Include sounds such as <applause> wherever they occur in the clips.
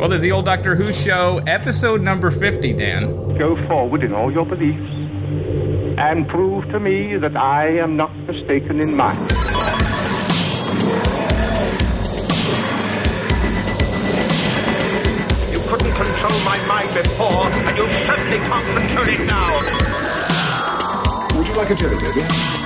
Well, there's the old Doctor Who show, episode number 50, Dan. Go forward in all your beliefs and prove to me that I am not mistaken in mine. You couldn't control my mind before, and you certainly can't control it now. Would you like a jelly, Toby?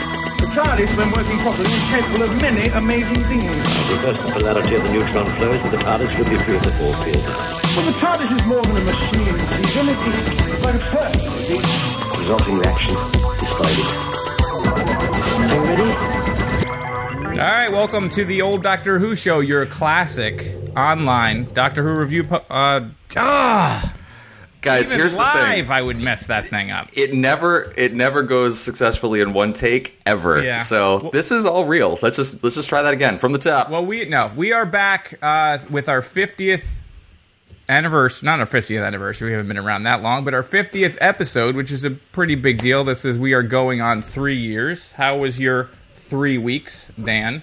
The TARDIS, when working properly, is capable of many amazing things. Reverse the polarity of the neutron flows, and the TARDIS should be free of the force field. But the TARDIS is more than a machine, Stephen. It is like a person, you see. The resulting reaction is Friday. Are you ready? All right, welcome to the old Doctor Who show, your classic online Doctor Who review. Po- uh, ah, Guys, even here's live, the thing. I would mess that thing up. It never it never goes successfully in one take ever. Yeah. So Well- this is all real. Let's just let's just try that again from the top. Well, we no, we are back uh, with our 50th anniversary. Not our 50th anniversary. We haven't been around that long, but our 50th episode, which is a pretty big deal. This is we are going on three years. How was your three weeks, Dan?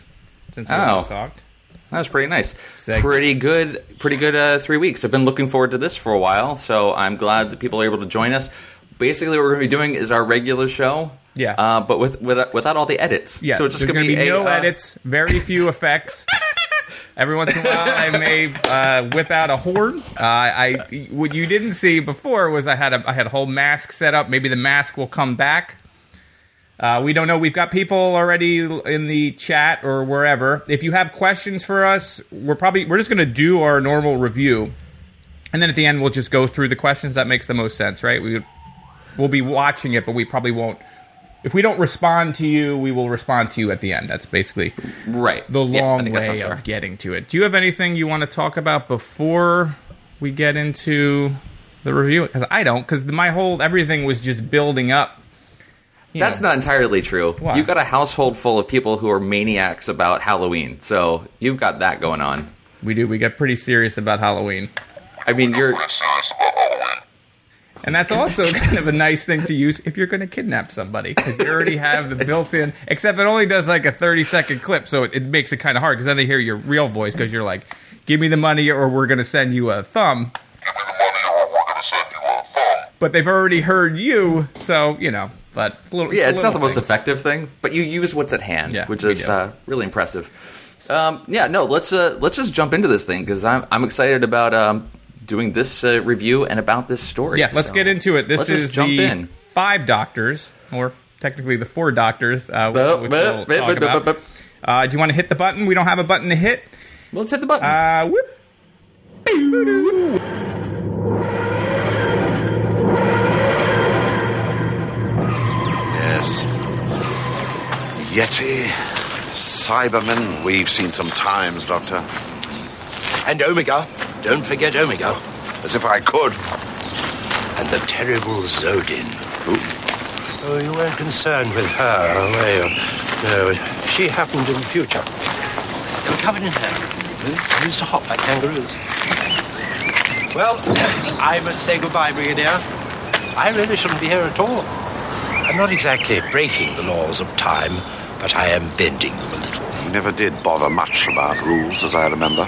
Since we Oh. last talked. That was pretty nice. Sick. Pretty good. Pretty good. Uh, three weeks. I've been looking forward to this for a while, so I'm glad that people are able to join us. Basically, what we're going to be doing is our regular show. Yeah. Uh, but with, with without all the edits. Yeah, So it's just going to be, no a, uh, edits, very few effects. <laughs> Every once in a while, I may uh, whip out a horn. Uh, I what you didn't see before was I had a I had a whole mask set up. Maybe the mask will come back. Uh, we don't know. We've got people already in the chat or wherever. If you have questions for us, we're probably we're just going to do our normal review, and then at the end we'll just go through the questions. That makes the most sense, right? We we'll be watching it, but we probably won't. If we don't respond to you, we will respond to you at the end. That's basically right. the long that way of getting to it. Do you have anything you want to talk about before we get into the review? Because I don't. Because my whole everything was just building up. You That's know. not entirely true. Why? You've got a household full of people who are maniacs about Halloween, so you've got that going on. We do. We get pretty serious about Halloween, I mean, you're and that's also <laughs> kind of a nice thing to use if you're going to kidnap somebody because you already have the built-in. Except it only does like a 30-second clip, so it, it makes it kind of hard because then they hear your real voice because you're like, "Give me the money, or we're going to send you a thumb." "Give me the money, or we're going to send you a thumb." But they've already heard you, so you know. But it's a little. yeah, a it's not the most thing. effective thing, but you use what's at hand, Yeah, which is uh, really impressive. Um, yeah, no, let's uh, let's just jump into this thing because I'm I'm excited about um, doing this uh, review and about this story. Yeah, let's so get into it. This is jump the in. five doctors, or technically the four doctors, uh, Bup, which bup, we'll bup, talk about. Uh, do you want to hit the button? We don't have a button to hit. Well, let's hit the button. Uh, whoop. Yes. Yeti, Cybermen, we've seen some times, Doctor. And Omega. Don't forget Omega. As if I could. And the terrible Zodin. Who? Oh, you weren't concerned with her, were you? No, she happened in the future. They were covered in hair. Hmm? They used to hop like kangaroos. Well, <coughs> I must say goodbye, Brigadier. I really shouldn't be here at all. I'm not exactly breaking the laws of time, but I am bending them a little. You never did bother much about rules, as I remember.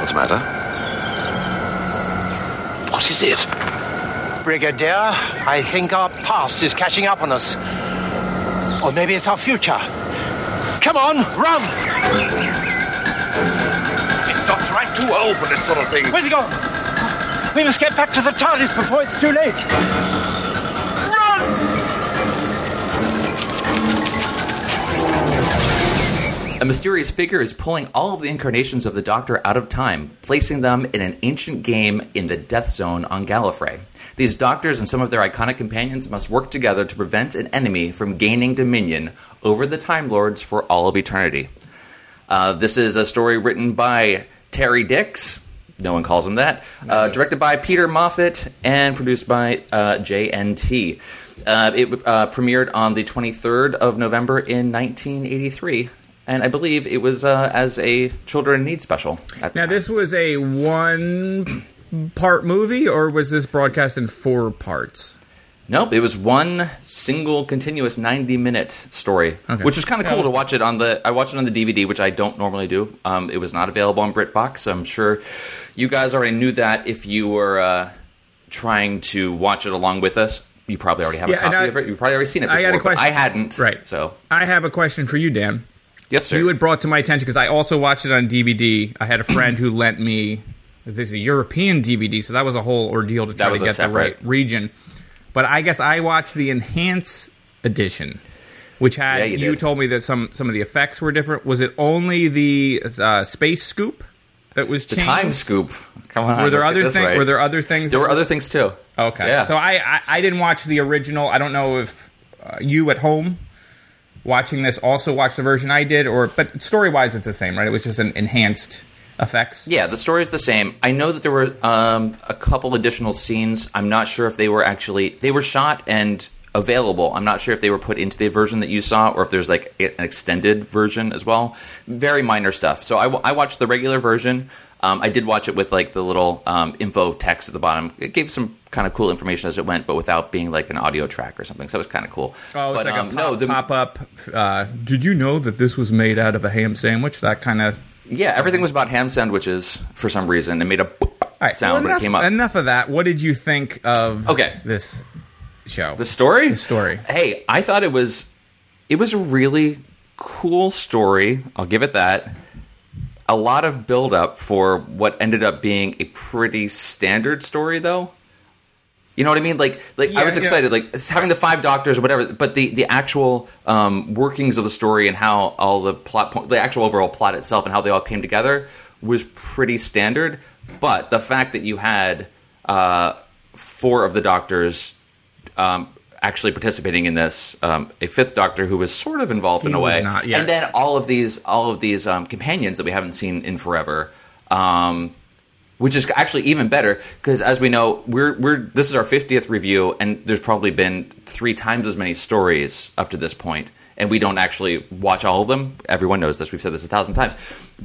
What's the matter? What is it? Brigadier, I think our past is catching up on us. Or maybe it's our future. Come on, run! Doctor, I'm too old for this sort of thing. Where's he gone? We must get back to the TARDIS before it's too late. A mysterious figure is pulling all of the incarnations of the Doctor out of time, placing them in an ancient game in the Death Zone on Gallifrey. These Doctors and some of their iconic companions must work together to prevent an enemy from gaining dominion over the Time Lords for all of eternity. Uh, this is a story written by Terry Dicks. No one calls him that. Uh, directed by Peter Moffatt and produced by uh, JNT. Uh, it uh, premiered on the 23rd of November in 1983, and I believe it was uh, as a Children in Need special. At Now, time. this was a one part movie, or was this broadcast in four parts? Nope, it was one single continuous 90 minute story, Okay. which was kind of cool it was- to watch it on the. I watched it on the DVD, which I don't normally do. Um, it was not available on BritBox. So I'm sure you guys already knew that if you were uh, trying to watch it along with us. You probably already have Yeah, a copy I- of it. You've probably already seen it I before. got a but question. I hadn't. Right. So, I have a question for you, Dan. Yes, sir. You had brought to my attention because I also watched it on DVD. I had a friend who lent me this is a European DVD, so that was a whole ordeal to try to get the right region. But I guess I watched the enhanced edition, which had Yeah, you, you told me that some some of the effects were different. Was it only the uh, space scoop that was changed? the time scoop. Come on. Were there other things? right. Were there other things? There were other things too. Okay. Yeah. So I, I I didn't watch the original. I don't know if uh, you at home watching this also watch the version I did, or but story wise it's the same, right? It was just an enhanced effects. Yeah, the story is the same. I know that there were um, a couple additional scenes. I'm not sure if they were actually they were shot and available. I'm not sure if they were put into the version that you saw or if there's like an extended version as well. Very minor stuff. So I, w- I watched the regular version. Um, I did watch it with like the little um, info text at the bottom. It gave some kind of cool information as it went, but without being like an audio track or something. So it was kind of cool. Oh, it's but, like um, a pop, no, the, pop up. Uh, did you know that this was made out of a ham sandwich? That kind of yeah, everything was about ham sandwiches for some reason. It made a right, sound well, when it came up. Enough of that. What did you think of Okay. this show? The story? The story. Hey, I thought it was it was a really cool story. I'll give it that. A lot of build up for what ended up being a pretty standard story though. You know what I mean? Like like Yeah, I was yeah. excited like having the five doctors or whatever, but the the actual um, workings of the story and how all the plot point the actual overall plot itself and how they all came together was pretty standard. But the fact that you had uh, four of the doctors um, actually participating in this. Um, a fifth Doctor who was sort of involved in a way, and then all of these, all of these um, companions that we haven't seen in forever. Um, which is actually even better because, as we know, we're we're this is our fiftieth review, and there's probably been three times as many stories up to this point, and we don't actually watch all of them. Everyone knows this; we've said this a thousand times.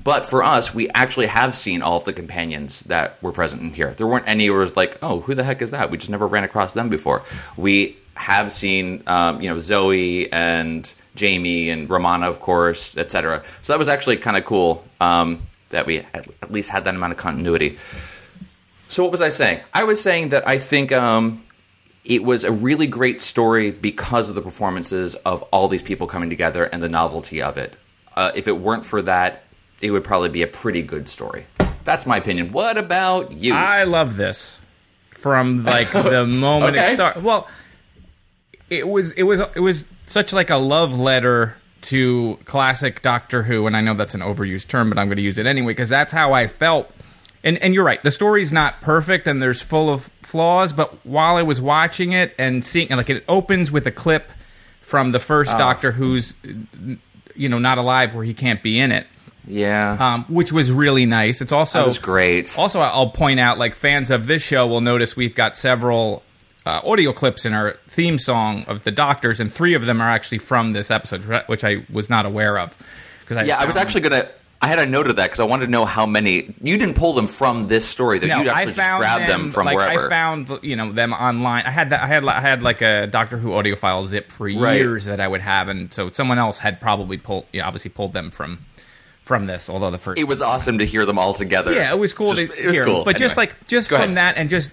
But for us, we actually have seen all of the companions that were present in here. There weren't any where it was like, "Oh, who the heck is that?" We just never ran across them before. We have seen, um, you know, Zoe and Jamie and Romana, of course, etc. So that was actually kind of cool um, that we at, least had that amount of continuity. So what was I saying? I was saying that I think um, it was a really great story because of the performances of all these people coming together and the novelty of it. Uh, if it weren't for that, it would probably be a pretty good story. That's my opinion. What about you? I love this from like the <laughs> moment Okay. it started. Well, it was it was it was such like a love letter to classic Doctor Who, and I know that's an overused term, but I'm going to use it anyway because that's how I felt. And and you're right, the story's not perfect and there's full of flaws, but while I was watching it and seeing like it opens with a clip from the first Doctor who's you know not alive where he can't be in it. yeah, Um, which was really nice. It's also that was great. also, I'll point out, like fans of this show will notice we've got several uh, audio clips in our theme song of the Doctors, and three of them are actually from this episode, which I was not aware of. Because yeah, I was actually gonna. I had a note of that because I wanted to know how many. You didn't pull them from this story, though. No, you I actually just found grabbed them, from like, wherever. I found you know them online. I had that. I had I had like a Doctor Who audio file zip for Right. years that I would have, and so someone else had probably pulled, yeah, obviously pulled them from from this. Although the first it was awesome to hear them all together. Yeah, it was cool Just- to it was hear. cool. But just like just from ahead. that and just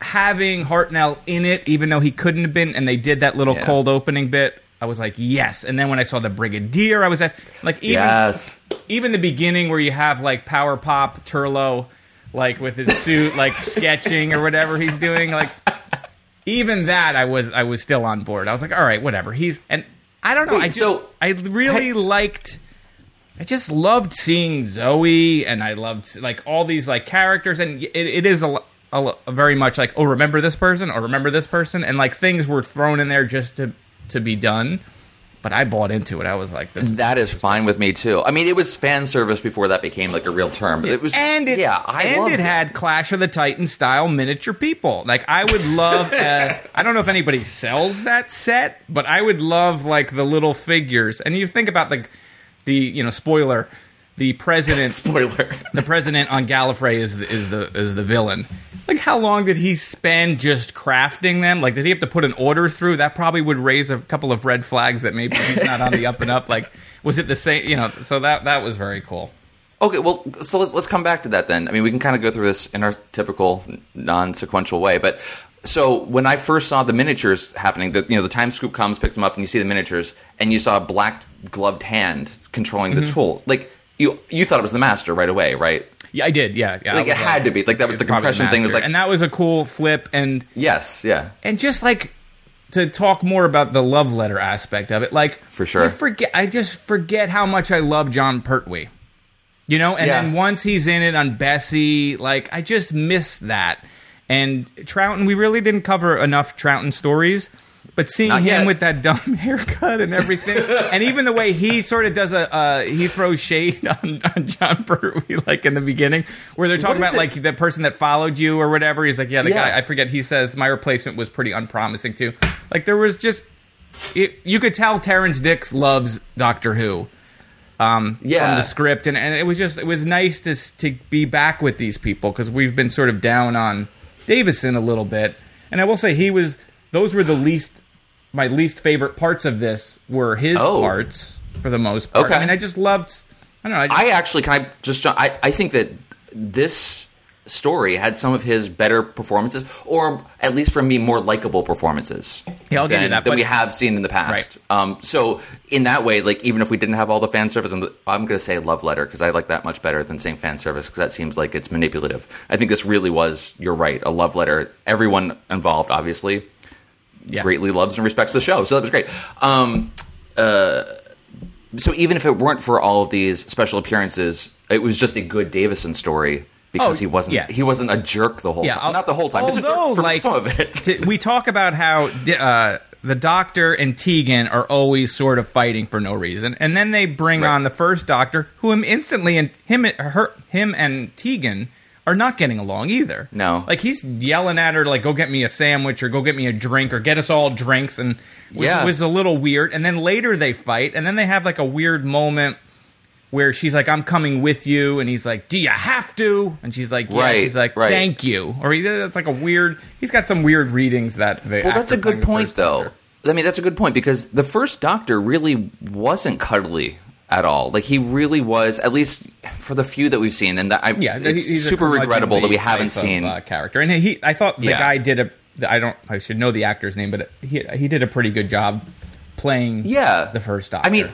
having Hartnell in it, even though he couldn't have been, and they did that little Yeah. cold opening bit. I was like, yes. And then when I saw the Brigadier, I was ask- like, even yes, even the beginning where you have like Power Pop Turlough, like with his suit, like <laughs> sketching or whatever he's doing, like even that, I was I was still on board. I was like, all right, whatever. He's and I don't know. Wait, I just, so- I really liked. I just loved seeing Zoe, and I loved like all these like characters, and it, it is a, a, a very much like oh, remember this person or remember this person, and like things were thrown in there just to to be done. But I bought into it. I was like, this. that is fine with me too. I mean, it was fan service before that became like a real term. It was, and it, yeah, I and loved it had Clash of the Titans style miniature people. Like I would love. <laughs> Uh, I don't know if anybody sells that set, but I would love like the little figures. And you think about the the you know spoiler, the president <laughs> Spoiler. the president on Gallifrey is the, is the is the villain, like how long did he spend just crafting them? Like, did he have to put an order through? That probably would raise a couple of red flags that maybe he's not on the up and up. Like, was it the same? You know, so that that was very cool. Okay, well, so let's, let's come back to that then. I mean, we can kind of go through this in our typical non-sequential way, but so when I first saw the miniatures happening, the you know the time scoop comes, picks them up, and you see the miniatures, and you saw a black gloved hand controlling the mm-hmm. tool. Like you, you thought it was the master right away, right? Yeah, I did. Yeah, yeah. Like, I it had to be. Like, that was the compression thing was like- and that was a cool flip and. Yes, yeah. and just like to talk more about the love letter aspect of it, like For sure. you forget. I just forget how much I love Jon Pertwee. You know, and Yeah. then once he's in it on Bessie, like I just miss that. And Troughton, we really didn't cover enough Troughton stories. But seeing Not him yet. with that <laughs> dumb haircut and everything, and even the way he sort of does a, uh, he throws shade <laughs> on, on Jon Pertwee, like in the beginning, where they're talking about it? like the person that followed you or whatever. He's like, yeah, the Yeah. guy, I forget. He says my replacement was pretty unpromising too. Like there was just, it, you could tell Terrance Dicks loves Doctor Who. Um, Yeah. from the script, and, and it was just it was nice to to be back with these people because we've been sort of down on Davison a little bit, and I will say he was those were the least my least favorite parts of this were his Oh. parts for the most part. Okay. I mean, I just loved. I don't know. I, just, I actually can I just I I think that this story had some of his better performances, or at least for me, more likable performances. Yeah, I'll give you than, that, than but- we have seen in the past. Um, so in that way, like even if we didn't have all the fan service, I'm, I'm going to say love letter because I like that much better than saying fan service because that seems like it's manipulative. I think this really was. You're right, a love letter. Everyone involved, obviously, yeah. greatly loves and respects the show. So that was great. Um, uh, so even if it weren't for all of these special appearances, it was just a good Davison story because Oh, he wasn't yeah. he wasn't a jerk the whole Yeah, time. I'll- Not the whole time. He was a jerk although, for like, some of it. t- we talk about how uh, the Doctor and Tegan are always sort of fighting for no reason, and then they bring Right. on the first Doctor, who him instantly and him her him and Tegan are not getting along either. No. like he's yelling at her like, "Go get me a sandwich," or "Go get me a drink," or "Get us all drinks," and which Yeah. was a little weird. And then later they fight, and then they have like a weird moment. Where she's like, "I'm coming with you," and he's like, "Do you have to?" And she's like, "Yeah." Right, He's like, right. "Thank you," or he, that's like a weird. He's got some weird readings that they. Well, that's a good point, though. I mean, that's a good point because the first Doctor really wasn't cuddly at all. Like he really was, at least for the few that we've seen, and that I, Yeah, it's he's super regrettable that we haven't type of, seen. uh, character. And he, I thought the Yeah. guy did a. I don't. I should know the actor's name, but he he did a pretty good job playing. yeah, the first Doctor. I mean,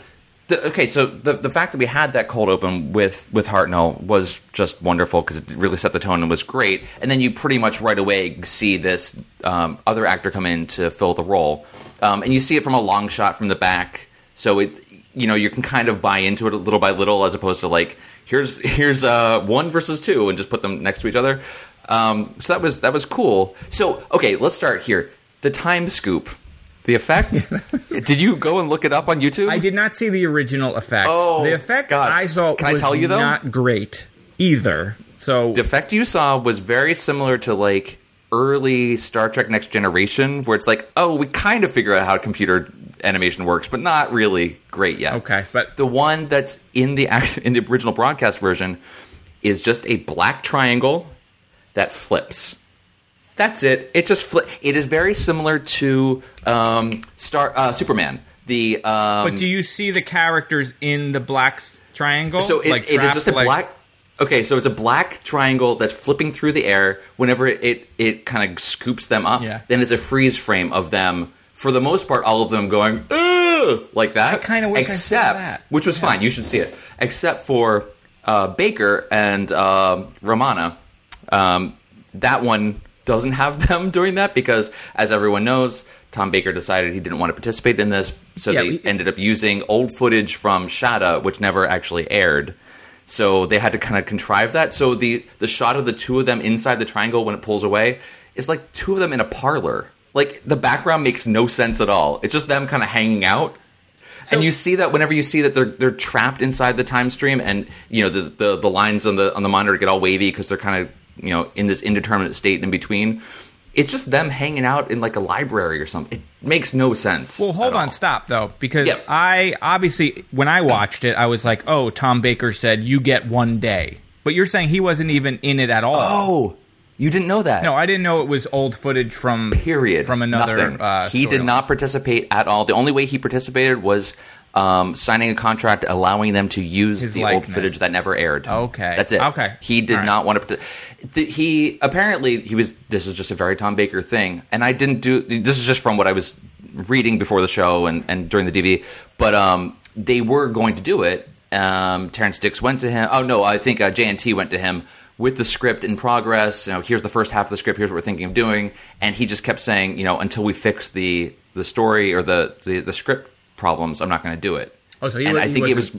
the, okay, so the the fact that we had that cold open with with Hartnell was just wonderful because it really set the tone and was great. And then you pretty much right away see this um, other actor come in to fill the role, um, and you see it from a long shot from the back. So it you know you can kind of buy into it little by little as opposed to like here's here's uh, one versus two and just put them next to each other. Um, so that was that was cool. So okay, let's start here. The time scoop. The effect? <laughs> Did you go and look it up on YouTube? I did not see the original effect. Oh, the effect gosh. I saw Can I tell you, though? not great either. So The effect you saw was very similar to like early Star Trek Next Generation, where it's like, oh, we kind of figure out how computer animation works, but not really great yet. Okay, but- the one that's in the <laughs> in the original broadcast version is just a black triangle that flips. That's it. It just flip. It is very similar to um, Star uh, Superman. The um, but do you see the characters in the black triangle? So it, Like it is trapped, just a like- black. Okay, so it's a black triangle that's flipping through the air. Whenever it it, it kind of scoops them up, Yeah. then it's a freeze frame of them. For the most part, all of them going "Ugh," like that. I kinda wish I saw except, that. which was fine. You should see it. Except for uh, Baker and um Romana, um, that one doesn't have <laughs> them doing that because, as everyone knows, Tom Baker decided he didn't want to participate in this, so Yeah, they we- ended up using old footage from Shada, which never actually aired. So they had to kind of contrive that. So the the shot of the two of them inside the triangle when it pulls away is like two of them in a parlor. Like the background makes no sense at all. It's just them kind of hanging out. and you see that whenever you see that they're they're trapped inside the time stream, and you know the the, the lines on the on the monitor get all wavy because they're kind of you know in this indeterminate state in between. It's just them hanging out in like a library or something. It makes no sense. Well, hold on, all. stop though, because Yeah. I obviously when I watched it, I was like, "Oh, Tom Baker said you get one day," but you're saying he wasn't even in it at all. Oh, You didn't know that. No, I didn't know it was old footage from period from another. Uh, he did storyline. not participate at all. The only way he participated was um, signing a contract allowing them to use His the old footage that never aired. Okay. that's it. Okay. he did right. not want to. The, he apparently he was. This is just a very Tom Baker thing, and I didn't do. This is just from what I was reading before the show and, and during the DV. But um, they were going to do it. Um, Terrance Dicks went to him. Oh no, I think uh, JNT went to him with the script in progress. You know, here's the first half of the script. Here's what we're thinking of doing. And he just kept saying, you know, until we fix the the story or the the, the script problems, I'm not going to do it. Oh, so he and wa- I he think it was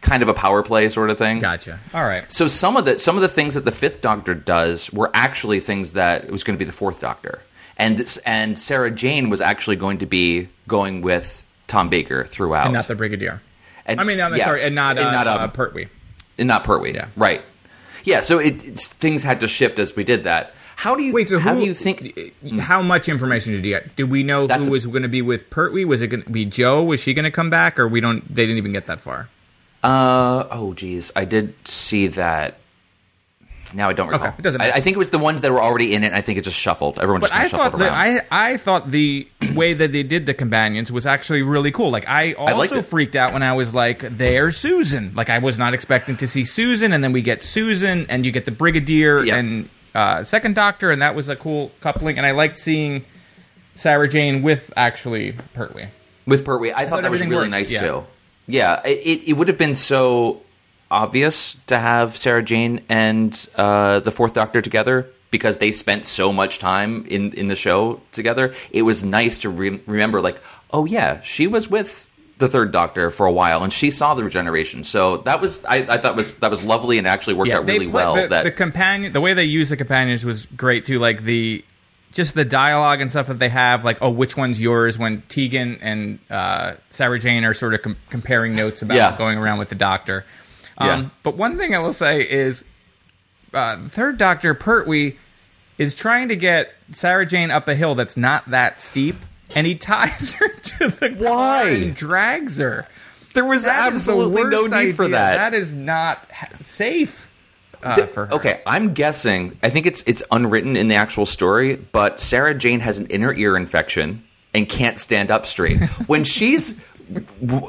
kind of a power play sort of thing. Gotcha. All right. So some of the some of the things that the Fifth Doctor does were actually things that it was going to be the Fourth Doctor, and this, and Sarah Jane was actually going to be going with Tom Baker throughout, And not the Brigadier. And- I mean, I'm yes, sorry, and not uh, and uh, um, Pertwee. and not Pertwee, Yeah. right? Yeah, so it, it's, things had to shift as we did that. How do you Wait, so how who, do you think? How much information did you get? Did we know who was going to be with Pertwee? Was it going to be Jo? Was she going to come back, or we don't? They didn't even get that far. Uh oh, geez, I did see that. Now I don't recall. Okay, it doesn't I, matter. I think it was the ones that were already in it. and I think it just shuffled. Everyone But just kind I of shuffled thought around. I I thought the <clears throat> way that they did the companions was actually really cool. Like I also liked freaked out when I was like, "There's Susan." Like I was not expecting to see Susan, and then we get Susan, and you get the Brigadier Yeah. and uh, Second Doctor, and that was a cool coupling. And I liked seeing Sarah Jane with actually Pertwee. with Pertwee. I thought thought that was really worked, nice yeah. too. Yeah, it, it would have been so obvious to have Sarah Jane and uh, the Fourth Doctor together because they spent so much time in in the show together. It was nice to re- remember, like, oh yeah, she was with the Third Doctor for a while, and she saw the regeneration. So that was I, I thought was that was lovely and actually worked out really play- well. The, that the companion, the way they use the companions was great too. Like the just the dialogue and stuff that they have. Like, oh, which one's yours? When Tegan and uh, Sarah Jane are sort of com- comparing notes about Yeah. going around with the Doctor. Um, Yeah. But one thing I will say is, uh, the Third Doctor Pertwee is trying to get Sarah Jane up a hill that's not that steep, and he <laughs> ties her to the car Why? and drags her. there was That absolutely no need for that. That is not safe. Uh, for her. Okay, I'm guessing. I think it's it's unwritten in the actual story, but Sarah Jane has an inner ear infection and can't stand up straight. when she's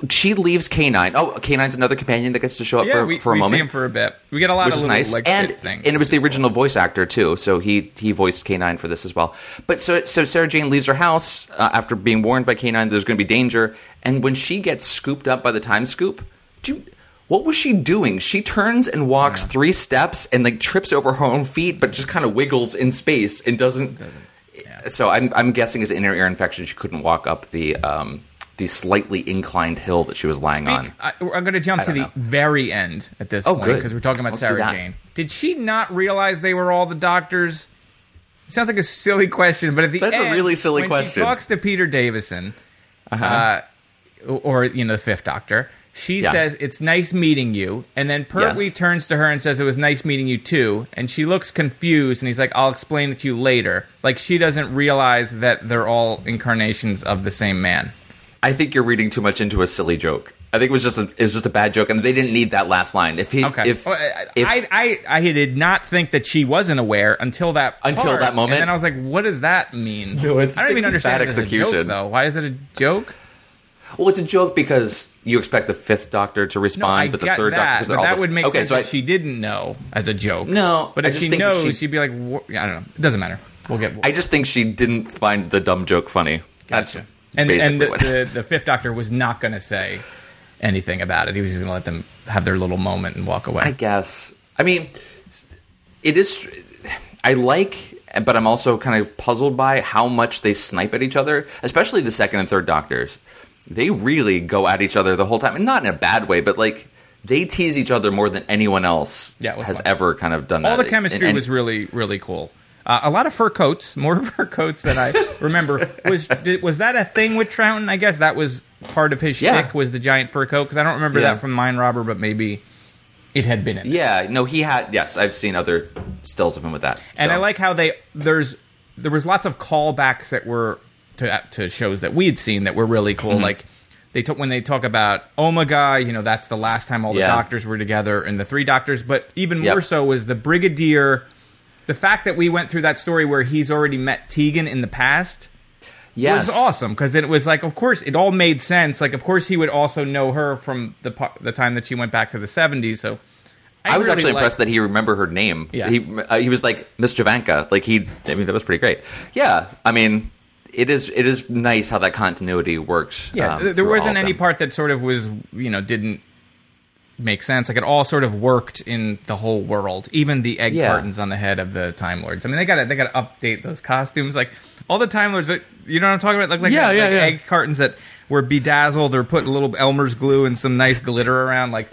she leaves K9. Oh, K9's another companion that gets to show up Yeah, for, we, for a we moment. see him for a bit. We get a lot which of is little nice, like and things. and it was the original voice actor too, so he he voiced K9 for this as well. But so so Sarah Jane leaves her house uh, after being warned by K9 there's going to be danger, and when she gets scooped up by the time scoop, you, what was she doing? She turns and walks three steps and like trips over her own feet, but just kind of wiggles in space and doesn't. So I'm I'm guessing as inner ear infection, she couldn't walk up the um the slightly inclined hill that she was lying on. Speak- I, I'm going to jump to the know. very end at this Oh, point because we're talking about Let's Sarah. Jane. Did she not realize they were all the doctors? It sounds like a silly question, but at the That's a really silly when question. She talks to Peter Davison, Uh-huh. uh, or you know the Fifth Doctor. She Yeah. says it's nice meeting you, and then Pertwee Yes. turns to her and says it was nice meeting you too. And she looks confused, and he's like, "I'll explain it to you later." Like she doesn't realize that they're all incarnations of the same man. I think you're reading too much into a silly joke. I think it was just a, it was just a bad joke, and they didn't need that last line. If he, Okay. if, Well, I, if I, I I did not think that she wasn't aware until that Until part. that moment? and then I was like, "What does that mean?" <laughs> No, I don't even understand bad it as a execution. joke, though. Why is it a joke? well, it's a joke because you expect the fifth Doctor to No, respond, I but the get third Doctor that, because but they're all that the would make okay, sense so that I, she didn't know as a joke. No, but I if just she think knows, she- she'd be like, "Wha- I don't know. It doesn't matter. We'll get. I just think she didn't find the dumb joke funny. That's Gotcha. And and the, the the fifth Doctor was not going to say anything about it. He was just going to let them have their little moment and walk away. I guess. I mean, it is. I like, but I'm also kind of puzzled by how much they snipe at each other, especially the second and third Doctors. They really go at each other the whole time, and not in a bad way, but like they tease each other more than anyone else Yeah, has fun. ever kind of done All that. the chemistry And- and- was really, really cool. Uh, a lot of fur coats, more <laughs> fur coats than I remember. <laughs> Was was that a thing with Troughton? I guess that was part of his Yeah. shtick was the giant fur coat because I don't remember Yeah. that from Mind Robber, but maybe it had been in. it. Yeah, no, he had. Yes, I've seen other stills of him with that. and so. I like how they there's there was lots of callbacks that were to to shows that we had seen that were really cool. Mm-hmm. Like they took when they talk about Omega, you know, that's the last time all the Yeah. doctors were together and the three doctors. But even Yep. more so was the Brigadier the fact that we went through that story where he's already met Tegan in the past Yes. was awesome because it was like, of course, it all made sense. Like, of course, he would also know her from the the time that she went back to the '70s. So, I was really actually impressed that he remembered her name. Yeah. He uh, he was like Miss Jovanka. Like he, I mean, that was pretty great. Yeah, I mean, it is it is nice how that continuity works. Yeah, um, there wasn't any part that sort of was, you know, didn't make sense. Like it all sort of worked in the whole world. Even the egg Yeah. cartons on the head of the Time Lords. I mean, they got to they got to update those costumes. Like all the Time Lords, you know what I'm talking about? Like like, Yeah, like yeah, yeah. egg cartons that were bedazzled or put a little Elmer's glue and some nice glitter around. Like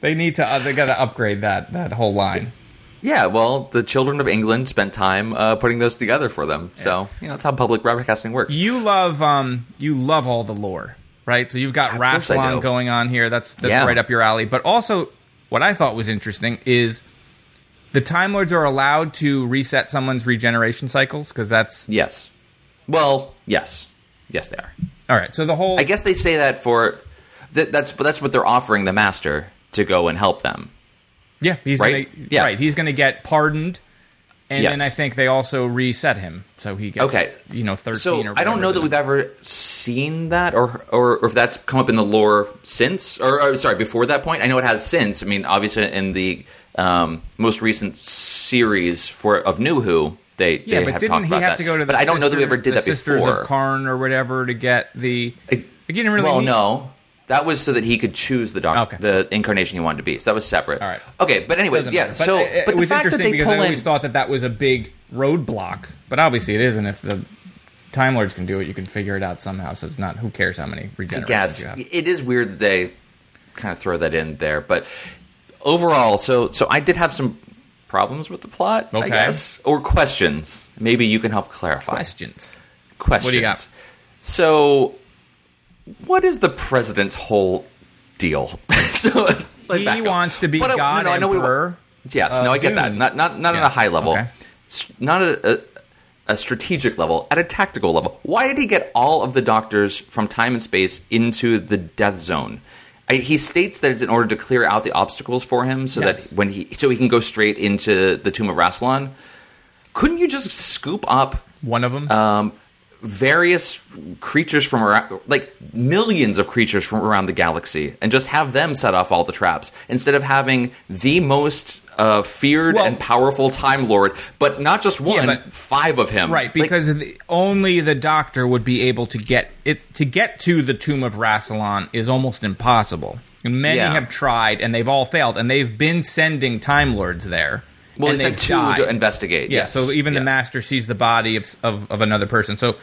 they need to uh, they got to upgrade that that whole line. Yeah, well, the children of England spent time uh, putting those together for them. So you know, that's how public broadcasting works. You love um you love all the lore, right? So you've got Of course I Rassilon do. going on here. That's that's Yeah. right up your alley. But also what I thought was interesting is the Time Lords are allowed to reset someone's regeneration cycles because that's Yes. Well, yes, yes, they are. all right. So the whole I guess they say that for that, that's but that's what they're offering the master to go and help them. yeah he's Right? gonna Yeah. right he's gonna get pardoned, and Yes. then I think they also reset him so he gets Okay. you know thirteen. So or I don't know that we've ever seen that, or, or or if that's come up in the lore since, or, or sorry, before that point. I know it has since. I mean, obviously in the um, most recent series for of New Who, they Yeah, they but have didn't he have that. to go to the but I don't know that we ever did that Sisters before. of Karn or whatever to get the. You didn't really well, need- no. That was so that he could choose the doc- Okay. the incarnation he wanted to be. So that was separate. All right. Okay, but anyway, yeah. matter. So, it, but it the fact that they because pull I always in, thought that that was a big roadblock, but obviously it isn't. If the Time Lords can do it, you can figure it out somehow. So it's not. Who cares how many regenerations guess you have? it is weird that they kind of throw that in there, but overall, so so I did have some problems with the plot, I guess, or questions. Maybe you can help clarify. Questions. Questions. What do you got? So, what is the president's whole deal? <laughs> so let He wants to be But I- no, God no, I know we- Emperor. Yes, of no, I get that. Dune. Not not not on a high level, okay. Not at a, a strategic level, at a tactical level. Why did he get all of the doctors from time and space into the death zone? I, he states that it's in order to clear out the obstacles for him, so Yes. that when he so he can go straight into the tomb of Rassilon. Couldn't you just scoop up One of them. um, various creatures from around, like millions of creatures from around the galaxy, and just have them set off all the traps instead of having the most uh, feared Well- and powerful Time Lord, but not just one, but- five of him. Right, Like, because the, only the Doctor would be able to get it to get to the tomb of Rassilon is almost impossible. And many Yeah. have tried, and they've all failed, and they've been sending Time Lords there. well, they sent two died. to investigate. Yeah, yes, so even the. Master sees the body of, of of another person. So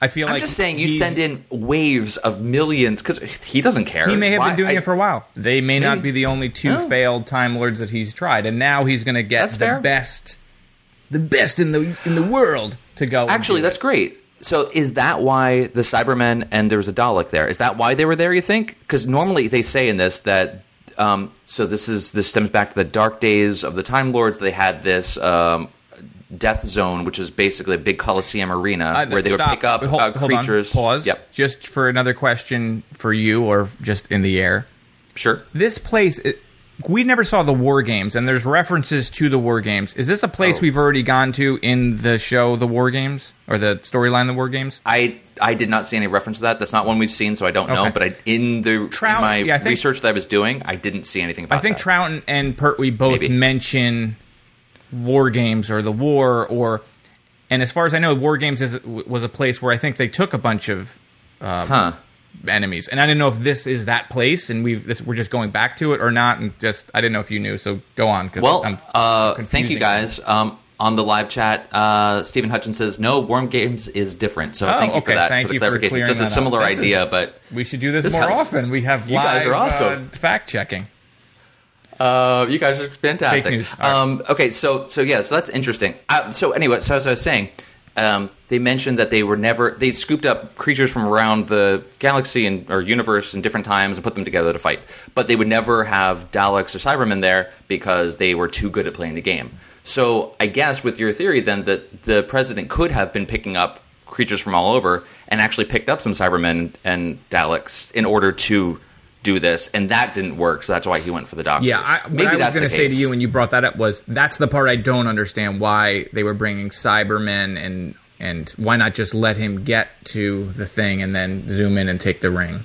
I feel like. I'm like just saying, you send in waves of millions because he doesn't care. He may have Why- been doing I- it for a while. They may not be the only two Oh. failed Time Lords that he's tried, and now he's going to get That's the fair. best, the best in the in the world to go. Actually, that's it. great. So, is that why the Cybermen and there was a Dalek there? Is that why they were there? You think? Because normally they say in this that. Um, so this is this stems back to the dark days of the Time Lords. They had this um, death zone, which is basically a big Coliseum arena Uh, where they stop. would pick up Hold- uh, hold on. creatures. Pause. Yep. Just for another question for you, or just in the air. Sure. This place, it, we never saw the War Games, and there's references to the War Games. Is this a place Oh. we've already gone to in the show, the War Games, or the storyline, the War Games? I I did not see any reference to that. That's not one we've seen, so I don't know. But I, in the Trout- in my yeah, think- research that I was doing, I didn't see anything about I think that. Troughton and Pertwee both Maybe. mention war games or the war or and as far as I know, war games is, was a place where I think they took a bunch of huh? enemies, and I didn't know if this is that place, and we've this, we're just going back to it or not, and just I didn't know if you knew. So go on. Well, uh, thank you guys. Um, on the live chat, uh, Stephen Hutchins says no. War Games is different. So Oh, thank you for that Thank for the you for clearing Just a similar This is- idea, but We should do this, This more happens. often. We have You live, guys are awesome. uh, fact checking. Uh, you guys are fantastic. Um, okay, so so yeah, so that's interesting. Uh, so anyway, so as I was saying, um, they mentioned that they were never they scooped up creatures from around the galaxy and or universe in different times and put them together to fight, but they would never have Daleks or Cybermen there because they were too good at playing the game. So I guess with your theory then that the president could have been picking up creatures from all over and actually picked up some Cybermen and Daleks in order to do this, and that didn't work, so that's why he went for the doctors. Yeah, I, what maybe I was that's going to say to you when you brought that up was that's the part I don't understand why they were bringing Cybermen and and why not just let him get to the thing and then zoom in and take the ring.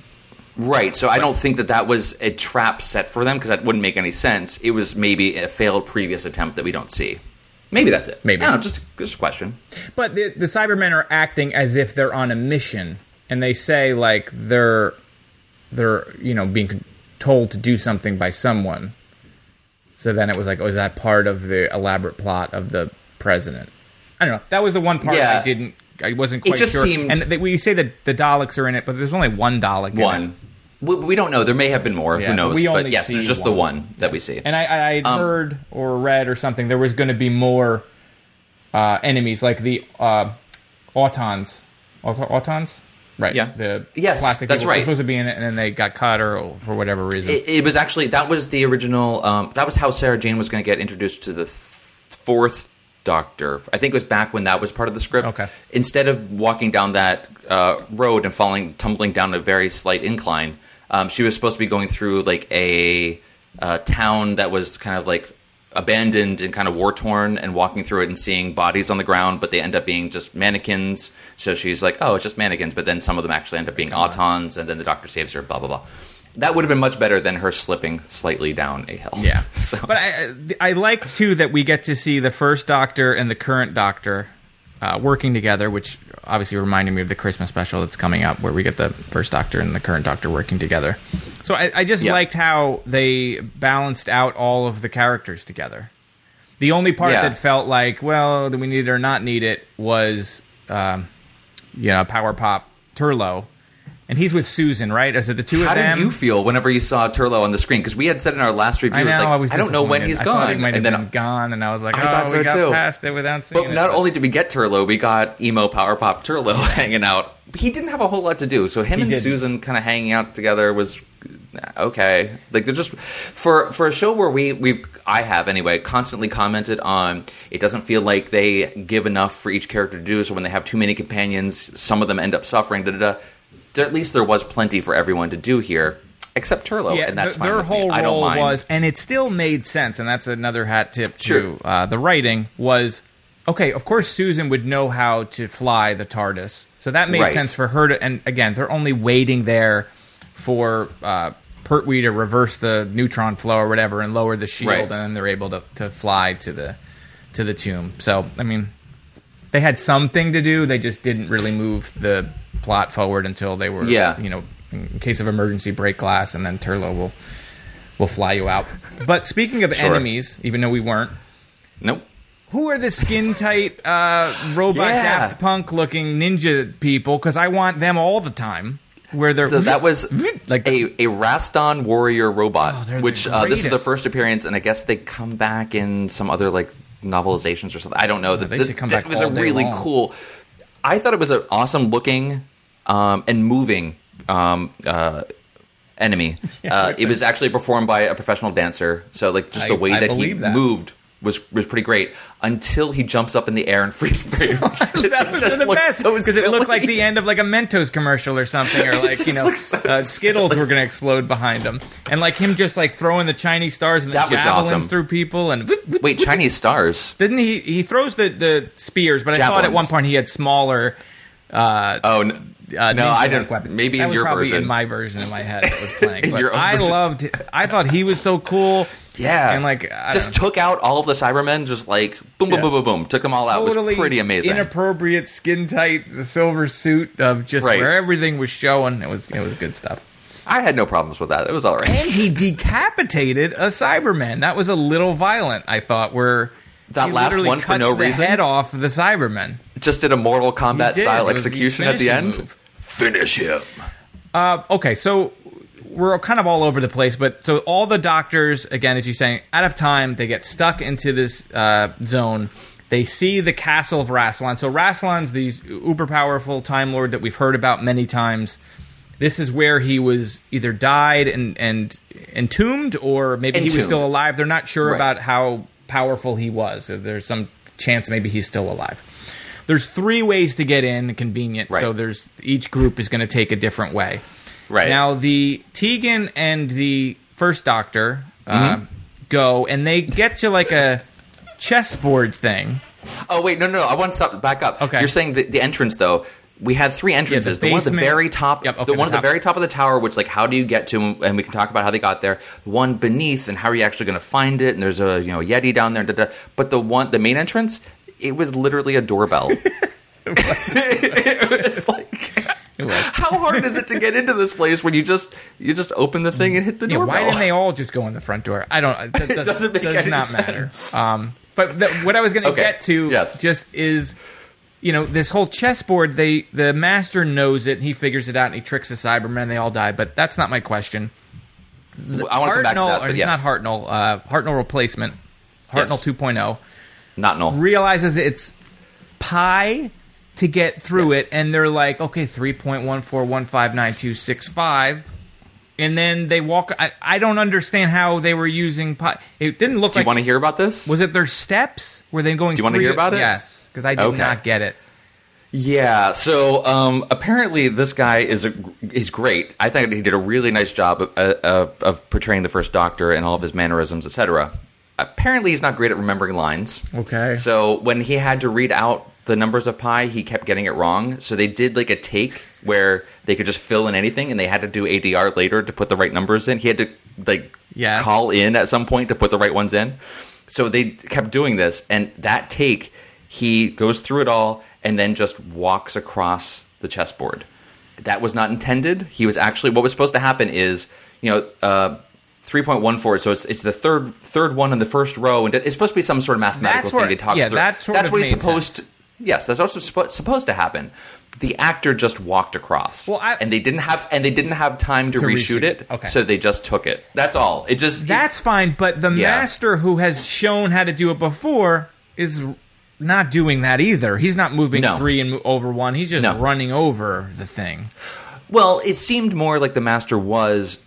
Right. So I don't think that that was a trap set for them because that wouldn't make any sense. It was maybe a failed previous attempt that we don't see. Maybe that's it. Maybe. Know, just just a question. But the, the Cybermen are acting as if they're on a mission, and they say like they're they're you know being told to do something by someone. So then it was like, oh, is that part of the elaborate plot of the president? I don't know. That was the one part Yeah. I didn't. I wasn't quite just sure. seemed- and they, we say that the Daleks are in it, but there's only one Dalek. in it. One. We, we don't know. There may have been more. Yeah, Who knows? we but only yes, there's just the one. one that we see. And I, I Um, heard or read or something there was going to be more uh, enemies like the uh, Autons. Auto- Autons? Right. Yeah. The Yes, plastic that's right. supposed to be in it and then they got cut or for whatever reason. It, it was actually that was the original. Um, that was how Sarah Jane was going to get introduced to the th- fourth Doctor. I think it was back when that was part of the script. Okay. Instead of walking down that uh, road and falling, tumbling down a very slight incline, um, she was supposed to be going through like a uh, town that was kind of like abandoned and kind of war torn, and walking through it and seeing bodies on the ground, but they end up being just mannequins. So she's like, "Oh, it's just mannequins," but then some of them actually end up being autons, and then the Doctor saves her. Blah blah blah. That would have been much better than her slipping slightly down a hill. yeah. <laughs> so, But I, I like too that we get to see the first Doctor and the current Doctor uh, working together, which obviously reminded me of the Christmas special that's coming up, where we get the first Doctor and the current Doctor working together. So I, I just Yeah. liked how they balanced out all of the characters together. The only part Yeah. that felt like, well, do we need it or not need it, was, um, you know, Power Pop Turlough. And he's with Susan, right? Is it the two how of them? How did you feel whenever you saw Turlough on the screen? Because we had said in our last review, I know. like, I was. I don't know when he's I gone, he might have and then been gone, and I was like, I oh, thought so we got too. past it without seeing But it. not only did we get Turlough, we got emo Power Pop Turlough <laughs> hanging out. He didn't have a whole lot to do, so him He and didn't. Susan kind of hanging out together was okay. Like they're just for for a show where we we've I have anyway constantly commented on it doesn't feel like they give enough for each character to do. So when they have too many companions, some of them end up suffering. Da da da. At least there was plenty for everyone to do here, except Turlough, yeah, and that's th- fine their with me. whole I don't role mind. was, and it still made sense. And that's another hat tip Sure. to uh, the writing was okay. Of course, Susan would know how to fly the TARDIS, so that made Right. sense for her to. And again, they're only waiting there for. Uh, Pertwee to reverse the neutron flow or whatever and lower the shield, Right. and then they're able to, to fly to the to the tomb. So, I mean, they had something to do. They just didn't really move the plot forward until they were, Yeah. you know, in case of emergency, break glass, and then Turlough will will fly you out. But speaking of Sure. enemies, even though we weren't, Nope. who are the skin tight uh, robot Yeah. Daft Punk looking ninja people? Because I want them all the time. Where they're So that was <laughs> like a, a Raston warrior robot, Oh, which uh, this is the first appearance, and I guess they come back in some other like novelizations or something. I don't know. should come that back was a really long. cool. I thought it was an awesome looking um, and moving um, uh, enemy. <laughs> uh, it was actually performed by a professional dancer, so like just the I- way I that he believe that. moved. Was, was pretty great until he jumps up in the air and <laughs> freeze frames. <laughs> that was the best because it looked like the end of like a Mentos commercial or something, or like you know, so uh, Skittles were going to explode behind him, and like him just like throwing the Chinese stars and the That was javelins awesome. through people, and Wait, Chinese stars? didn't he? He throws the the spears, but I thought at Javelins. one point he had smaller. Uh, Oh uh, no, I didn't. Weapons. Maybe that in was your probably version. in my version in my head that was <laughs> playing. In But I version. loved. I thought he was so cool. Yeah, and like I just took out all of the Cybermen, just like boom, boom, Yeah. boom, boom, boom, took them all out. it was pretty amazing. Inappropriate, skin tight, silver suit of just Right. where everything was showing. It was it was good stuff. I had no problems with that. It was all right. And he decapitated a Cyberman. That was a little violent. I thought. Where That last one for no the reason? head off the Cyberman. just did a Mortal Kombat style It was the execution at the end. move. Finish him. Uh, okay, so we're kind of all over the place, but so all the doctors, again, as you're saying, out of time, they get stuck into this uh, zone. They see the castle of Rassilon. So Rassilon's these uber powerful Time Lord that we've heard about many times. This is where he was either died and, and entombed, or maybe he was still alive. They're not sure Right. about how powerful he was. So there's some chance maybe he's still alive. There's three ways to get in, convenient. Right. So there's each group is going to take a different way. Right. now, the Tegan and the first Doctor uh, Mm-hmm. go, and they get to like a chessboard thing. Oh wait, no, no, no. I want to stop. Back up. Okay. You're saying the, the entrance though. We had three entrances. the, one at the very top, Yep, okay, the one the at the very top of the tower, which like how do you get to, And we can talk about how they got there. The one beneath, and how are you actually going to find it? And there's a you know yeti down there. Da, da. But the one, the main entrance, it was literally a doorbell. <laughs> it was like. How hard is it to get into this place when you just you just open the thing and hit the Yeah, doorbell? why didn't they all just go in the front door? I don't. That <laughs> does, doesn't make does any not sense. matter. Um, but the, what I was going to Okay, get to yes. just is, you know, this whole chessboard. They the master knows it. He figures it out and he tricks the Cybermen. They all die. But that's not my question. I want to come back to that, yes, not Hartnell. Uh, Hartnell replacement. Hartnell Yes. 2.0 not null. realizes it's pi to get through Yes. it, and they're like, okay, three point one four one five nine two six five. And then they walk. I, I don't understand how they were using pi. It didn't look like Do you want to hear about this? Was it their steps? Were they going? Do you wanna hear about it? Yes, because I did Okay. not get it. Yeah, so um, apparently this guy is a, he's great. I think he did a really nice job of, uh, of portraying the first Doctor and all of his mannerisms, etc. Apparently, he's not great at remembering lines. Okay. So when he had to read out the numbers of pi, he kept getting it wrong. So they did like a take where they could just fill in anything, and they had to do ADR later to put the right numbers in. He had to like Yeah. call in at some point to put the right ones in. So they kept doing this, and that take, he goes through it all and then just walks across the chessboard. That was not intended. He was actually what was supposed to happen is, you know, uh, three point one four. So it's it's the third third one in the first row, and it's supposed to be some sort of mathematical That's where- thing. He talks yeah, through. that That's what he's supposed. sense. to... Yes, that's also suppo- supposed to happen. The actor just walked across, Well, I- and they didn't have and they didn't have time to, To reshoot, reshoot it. it. Okay. so they just took it. That's all. It just That's fine, but the Yeah. master who has shown how to do it before is not doing that either. He's not moving No. three and over one. He's just No. running over the thing. Well, it seemed more like the master was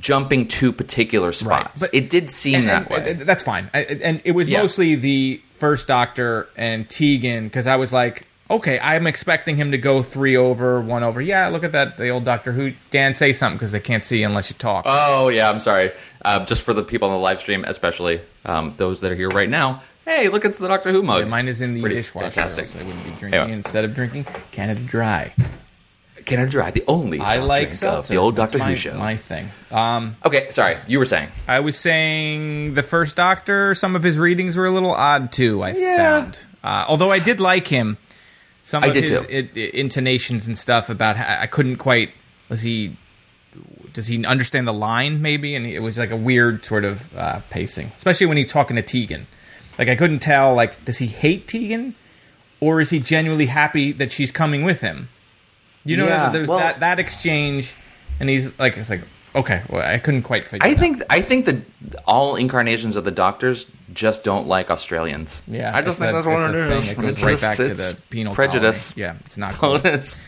jumping to particular spots. but- it did seem and, that and- way. and that's fine. I, and it was Yeah. mostly the first Doctor and Tegan because I was like, okay, I'm expecting him to go three over, one over. Yeah, look at that, the old Doctor Who. Dan, say something because they can't see unless you talk. oh yeah, I'm sorry. Uh, just for the people on the live stream, especially um, those that are here right now. Hey, look, it's the Doctor Who mug. Yeah, mine is in the Pretty dishwasher. Fantastic. So I wouldn't be drinking Anyway. instead of drinking Canada Dry. Canada Dry, the only I like seltzer. the old Doctor my, Who show. My thing. Um, Okay, sorry, you were saying. I was saying the first Doctor. Some of his readings were a little odd too. I found, uh, although I did like him. Some I of did his too. i- i- intonations and stuff about how, I couldn't quite. Was he? Does he understand the line? Maybe, and it was like a weird sort of uh, pacing, especially when he's talking to Tegan. Like I couldn't tell. Like, does he hate Tegan, or is he genuinely happy that she's coming with him? You know, Yeah, there's well- that that exchange, and he's like, it's like, okay, well, I couldn't quite figure. I it out. think I think that all incarnations of the Doctors just don't like Australians. Yeah, I just think a- that's what it's it is. It goes It's right just- back to the penal prejudice. colony. Yeah, it's not cool. it is.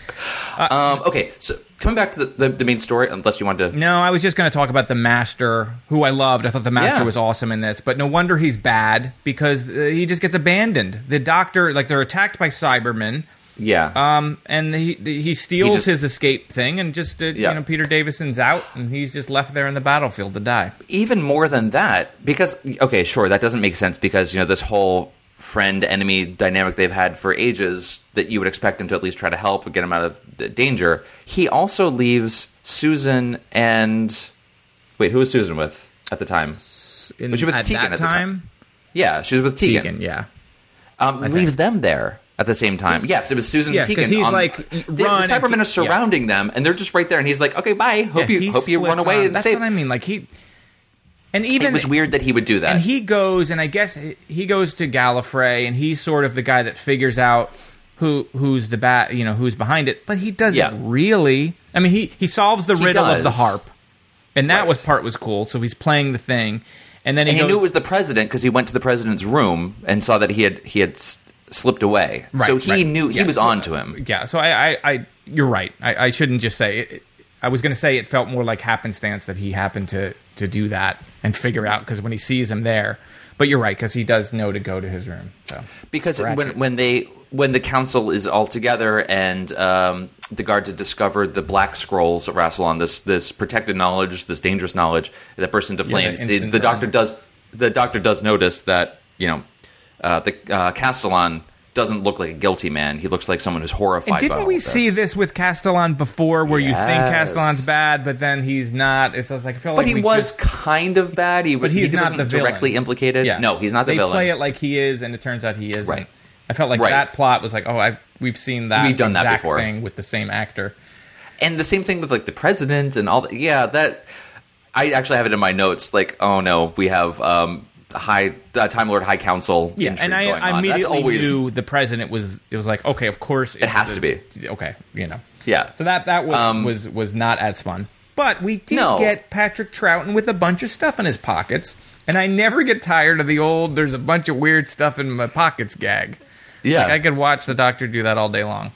um, okay, so coming back to the, the, the main story, unless you wanted to. No, I was just going to talk about the master, who I loved. I thought the master Yeah. was awesome in this, but no wonder he's bad because uh, he just gets abandoned. The doctor, like they're attacked by Cybermen, Yeah. um, and he he steals He just- his escape thing, and just uh, Yeah. you know Peter Davison's out, and he's just left there in the battlefield to die. even more than that because okay sure that doesn't make sense because you know this whole friend enemy dynamic they've had for ages that you would expect him to at least try to help get him out of danger he also leaves susan and wait who was susan with at the time In, Was she with at Tegan at the time? time? yeah she was with tegan, Tegan, yeah. um, leaves them there at the same time yes it was susan Yeah, tegan he's on- like, the, run, the and cybermen are surrounding them and they're just right there and he's like okay bye hope Yeah, you hope you run away That's save what I mean. Like he, and even it was weird that he would do that And he goes, and I guess he goes to Gallifrey, and he's sort of the guy that figures out who who's the bat, you know, who's behind it. But he doesn't Yeah. really. I mean, he he solves the He riddle of the harp, and that Right. was part was cool. So he's playing the thing, and then he and he goes, knew it was the president because he went to the president's room and saw that he had he had slipped away. Right, so he right. knew he Yeah. was on to him. yeah. So I, I, I you're right. I, I shouldn't just say it. I was going to say it felt more like happenstance that he happened to to do that and figure out because when he sees him there, But you're right because he does know to go to his room. So because Ratchet. when when they when the council is all together and um, the guards have discovered the black scrolls of Rassilon, this this protected knowledge, this dangerous knowledge that bursts into flames, the, instant the doctor does the doctor does notice that you know uh, the uh, Castellan doesn't look like a guilty man. He looks like someone who's horrified. And didn't all we of see this with Castellan before, where you think Castellan's bad, but then he's not? It's just like I feel But like he was just- kind of bad. He, but he he's not wasn't the villain. directly implicated. Yeah, No, he's not the they villain. play it like he is, and it turns out he isn't. Right. I felt like Right. that plot was like, oh, I we've seen that. We've done that exact before. thing with the same actor. and the same thing with like the president and all that. Yeah, that I actually have it in my notes. Like, oh no, we have um, high uh, Time Lord High Council. Yeah, and I, I immediately always knew the president was. It was like, okay, of course it has to be. Okay, you know. Yeah. So that that was Um, was was not as fun. But we did No. get Patrick Troughton with a bunch of stuff in his pockets, and I never get tired of the old "there's a bunch of weird stuff in my pockets" gag. yeah. Like, I could watch the Doctor do that all day long.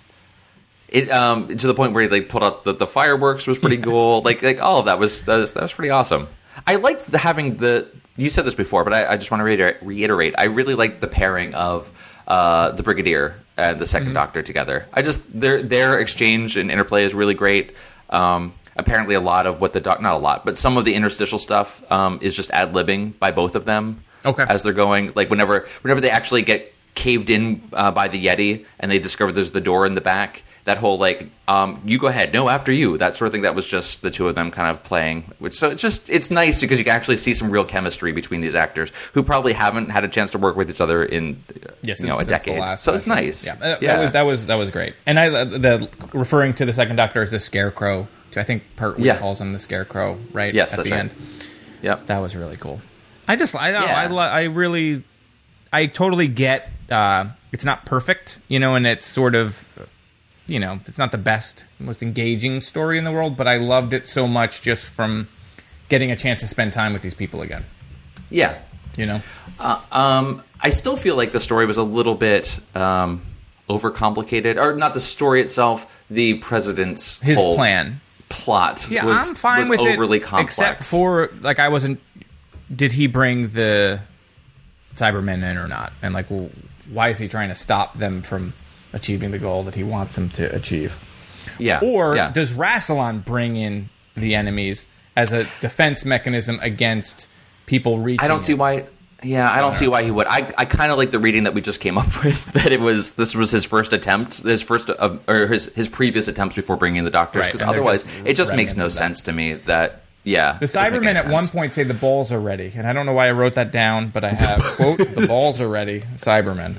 it um to the point where they like put up the, the fireworks was pretty cool. Like like all of that was that was, that was pretty awesome. I liked the, having the you said this before, but I, I just want to reiterate, reiterate. I really like the pairing of uh, the Brigadier and the 2nd Doctor together. I just their their exchange and interplay is really great. Um, apparently, a lot of what the doc not a lot, but some of the interstitial stuff um, is just ad libbing by both of them. Okay. as they're going, like whenever whenever they actually get caved in uh, by the Yeti and they discover there's the door in the back. That whole like, um, you go ahead, no, after you, that sort of thing. That was just the two of them kind of playing. Which so it's just it's nice because you can actually see some real chemistry between these actors who probably haven't had a chance to work with each other in Yes, you know a since- since the decade. so it's nice. Yeah, uh, that was that was that was great. And I the referring to the second Doctor as the Scarecrow. Which I think Pertwee Yeah. calls him the Scarecrow, right? Yes, at that's the right. end. Yep. That was really cool. I just I Yeah. I I really I totally get uh, it's not perfect, you know, and it's sort of you know it's not the best most engaging story in the world, but I loved it so much just from getting a chance to spend time with these people again. Yeah. You know, Uh, um, I still feel like the story was a little bit um, overcomplicated, or not the story itself. The president's his whole plan. plot. Yeah, was, I'm fine was with overly it, complex. except for like I wasn't. Did he bring the Cybermen in or not? And like, well, why is he trying to stop them from achieving the goal that he wants them to achieve? yeah, Or yeah. does Rassilon bring in the enemies as a defense mechanism against people reaching? I don't see why. Yeah, I don't see why he would. I, I kind of like the reading that we just came up <laughs> with that it was this was his first attempt, his first of, or his his previous attempts before bringing in the doctors. Because they're otherwise, just it just makes no sense to me that yeah, The it doesn't make Cybermen at one point say the balls are ready, and I don't know why I wrote that down, but I <laughs> have quote the balls are ready, Cybermen.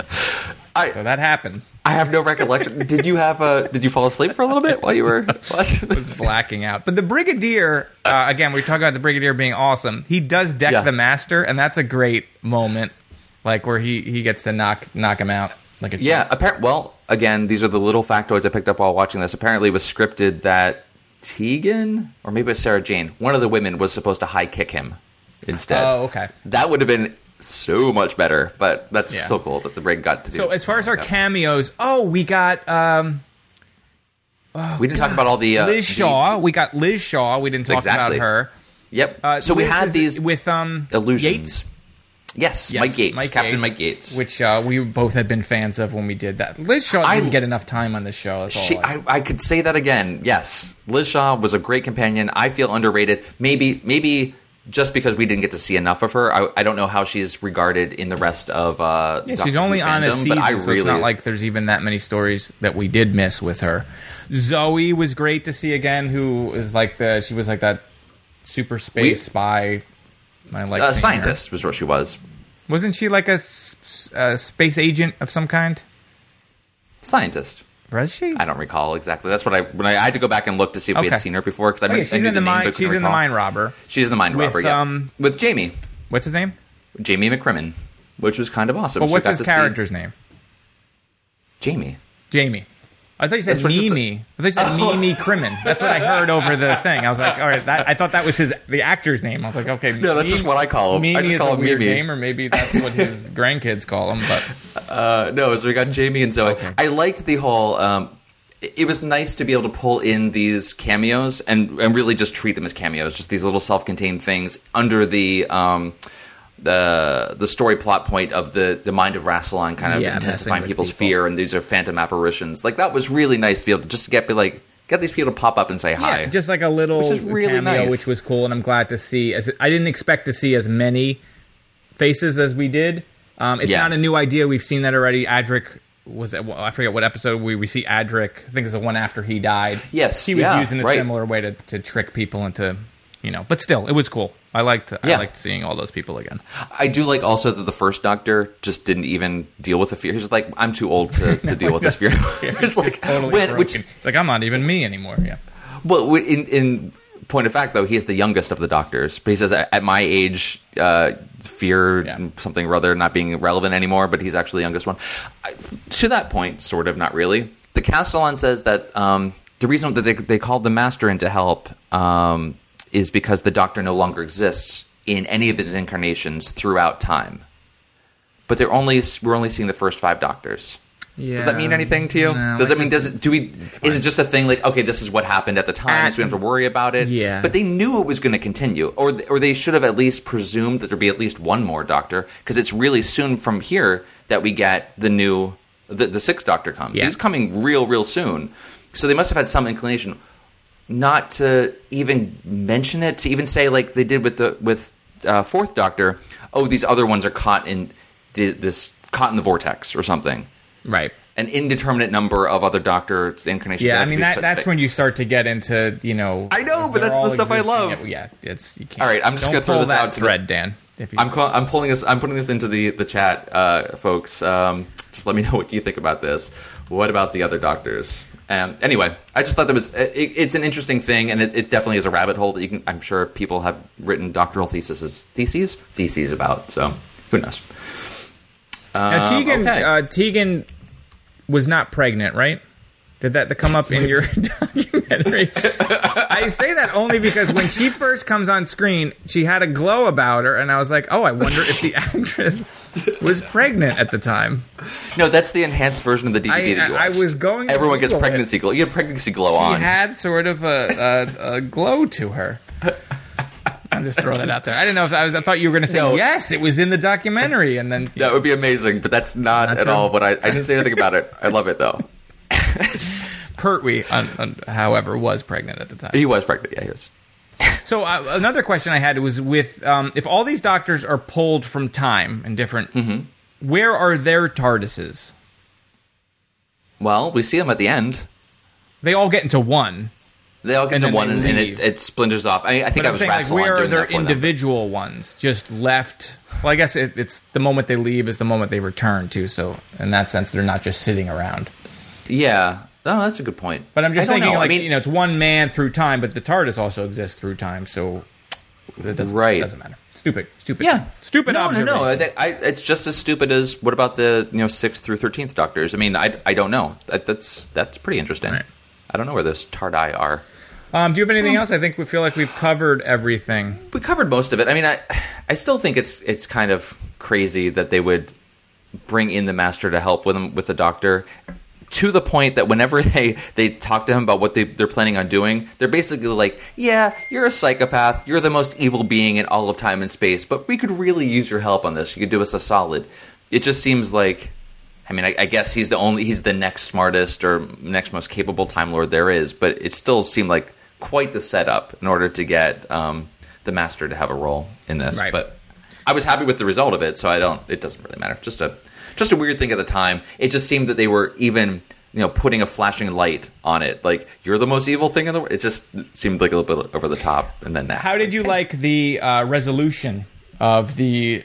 <laughs> I- so that happened. I have no recollection. did you have a? Did you fall asleep for a little bit while you were <laughs> watching this? blacking out. But the Brigadier, uh, again, we talk about the Brigadier being awesome. He does deck Yeah. the Master, and that's a great moment, like where he he gets to knock knock him out. Like a Yeah, appar- well, again, these are the little factoids I picked up while watching this. Apparently, it was scripted that Tegan, or maybe it was Sarah Jane, one of the women was supposed to high kick him instead. Oh, okay. That would have been so much better, but that's Yeah. still cool that the Brig got to do. So as far as our Yeah. cameos, oh, we got um, we didn't talk about all the uh, Liz the- Shaw. We got Liz Shaw. We didn't talk Exactly. about her. Yep. Uh, so we had these with um illusions. Yates. Yes, Yes, Mike Yates, Captain Mike Yates. which uh, we both had been fans of when we did that. Liz Shaw I- didn't get enough time on this show. She, all I- I, I could say that again. Yes, Liz Shaw was a great companion. I feel underrated. Maybe, maybe just because we didn't get to see enough of her. I, I don't know how she's regarded in the rest of. Uh, Yeah, Doctor she's only on a fandom, season, but I so really it's not like there's even that many stories that we did miss with her. Zoe was great to see again. Who is like the she was like that super space We- spy. I like a her. scientist was what she was. Wasn't she like a space agent of some kind? Scientist. Was she? I don't recall exactly. That's what I when I, I had to go back and look to see if we Okay. had seen her before because I, Oh, yeah, knew- I she's knew in the, name, mine. but She's in the recall. mind robber. She's in the mind With, robber. Yeah, um, with Jamie, What's his name? Jamie McCrimmon, which was kind of awesome. But So we what's got his to see- character's name? Jamie. Jamie. I thought you said That's what it. Mimi. I thought you said Mimi Crimmin. That's what I heard over the thing. I was like, all right, that, I thought that was his the actor's name. I was like, okay, No, that's just what I call him. I Mimi just is call a him weird Mimi. name, or maybe that's what his <laughs> grandkids call him. But Uh, no, so we got Jamie and Zoe. Okay. I liked the whole. Um, it it was nice to be able to pull in these cameos and and really just treat them as cameos, just these little self-contained things under the um, the the story plot point of the the mind of Rassilon kind of Yeah, intensifying people's people. fear, and these are phantom apparitions. Like that was really nice to be able to just to get be like get these people to pop up and say hi. Yeah, just like a little Which is really cameo, nice. which was cool, and I'm glad to see. As I didn't expect to see as many faces as we did. Um, it's Yeah. not a new idea. We've seen that already. Adric was it, well, I forget what episode we, we see Adric. I think it's the one after he died. Yes, he was yeah, using a right. similar way to, to trick people into, you know. But still, it was cool. I liked I liked seeing all those people again. I do like also that the first Doctor just didn't even deal with the fear. He's just like, I'm too old to, to <laughs> deal with this <laughs> fear. it's like Totally when, which it's like I'm not even me anymore. Yeah. Well, in, in point of fact, though, he is the youngest of the doctors. But he says, at at my age, uh, fear Yeah. something or other not being relevant anymore. But he's actually the youngest one. I, to that point, sort of, not really. The Castellan says that um, the reason that they, they called the Master in to help um, is because the Doctor no longer exists in any of his incarnations throughout time. But they're only we're only seeing the first five Doctors. Yeah. Does that mean anything to you? No, does it it mean does it do we is it just a thing like okay this is what happened at the time At- so we don't have to worry about it? Yeah. But they knew it was going to continue or or they should have at least presumed that there'd be at least one more doctor because it's really soon from here that we get the new the, the sixth doctor comes. Yeah. He's coming real real soon. So they must have had some inclination not to even mention it to even say like they did with the with uh, fourth doctor oh these other ones are caught in the, this caught in the vortex or something Right. an indeterminate number of other doctor incarnations. Yeah, I mean that, that's when you start to get into you know. I know, but that's the stuff I love. Yeah, it's you can't. All right, I'm just gonna throw this out to the- thread, Dan. I'm call, I'm pulling this. I'm putting this into the the chat, uh, folks. Um, just let me <laughs> know what you think about this. What about the other doctors? Um, anyway, I just thought that was it, it's an interesting thing, and it, it definitely is a rabbit hole that you can. I'm sure people have written doctoral theses, theses, theses about. So who knows? now, Um, Tegan, okay. uh, Tegan was not pregnant, right? Did that come up in your <laughs> documentary? I say that only because when she first comes on screen, she had a glow about her, and I was like, "Oh, I wonder if the <laughs> actress was pregnant at the time." no, that's the enhanced version of the DVD I- that you I- I was going Everyone gets pregnancy glow. You have pregnancy glow She on. had sort of a, a, a glow to her. <laughs> I'm just throwing that out there. I didn't know if I was. I thought you were going to say No. yes. It was in the documentary, and then That would be amazing, but that's not, Not at true? all what I. I didn't say anything about it. I love it though. Pertwee, un, un, however, was pregnant at the time. He was pregnant. Yeah, he was. <laughs> So uh, another question I had was with um, if all these doctors are pulled from time and different, Mm-hmm. where are their TARDISes? Well, we see them at the end. They all get into one. They all get And to one, and, and it, it splinters off. I, I think But I was saying, like, where are their for them. individual ones just left? Well, I guess it, it's the moment they leave is the moment they return to. So in that sense, they're not just sitting around. Yeah, no, that's a good point. But I'm just thinking, know. like I mean, you know, it's one man through time, but the TARDIS also exists through time, so it doesn't, Right. doesn't matter. Stupid, stupid, yeah, stupid. No, no, no. I think I, it's just as stupid as what about the you know sixth through thirteenth Doctors? I mean, I, I don't know. That, that's that's pretty interesting. Right. I don't know where those Tardai are. Um, do you have anything else? I think we feel like we've covered everything. we covered most of it. I mean, I I still think it's it's kind of crazy that they would bring in the master to help with them with the doctor to the point that whenever <laughs> they they talk to him about what they they're planning on doing, they're basically like, "Yeah, you're a psychopath. You're the most evil being in all of time and space, but we could really use your help on this. You could do us a solid." It just seems like I mean, I, I guess he's the only he's the next smartest or next most capable Time Lord there is, but it still seemed like quite the setup in order to get um, the Master to have a role in this. Right. But I was happy with the result of it, so I don't. It doesn't really matter. Just a just a weird thing at the time. It just seemed that they were even you know putting a flashing light on it, like you're the most evil thing in the world. It just seemed like a little bit over the top. And then that. How did you like the uh, resolution of the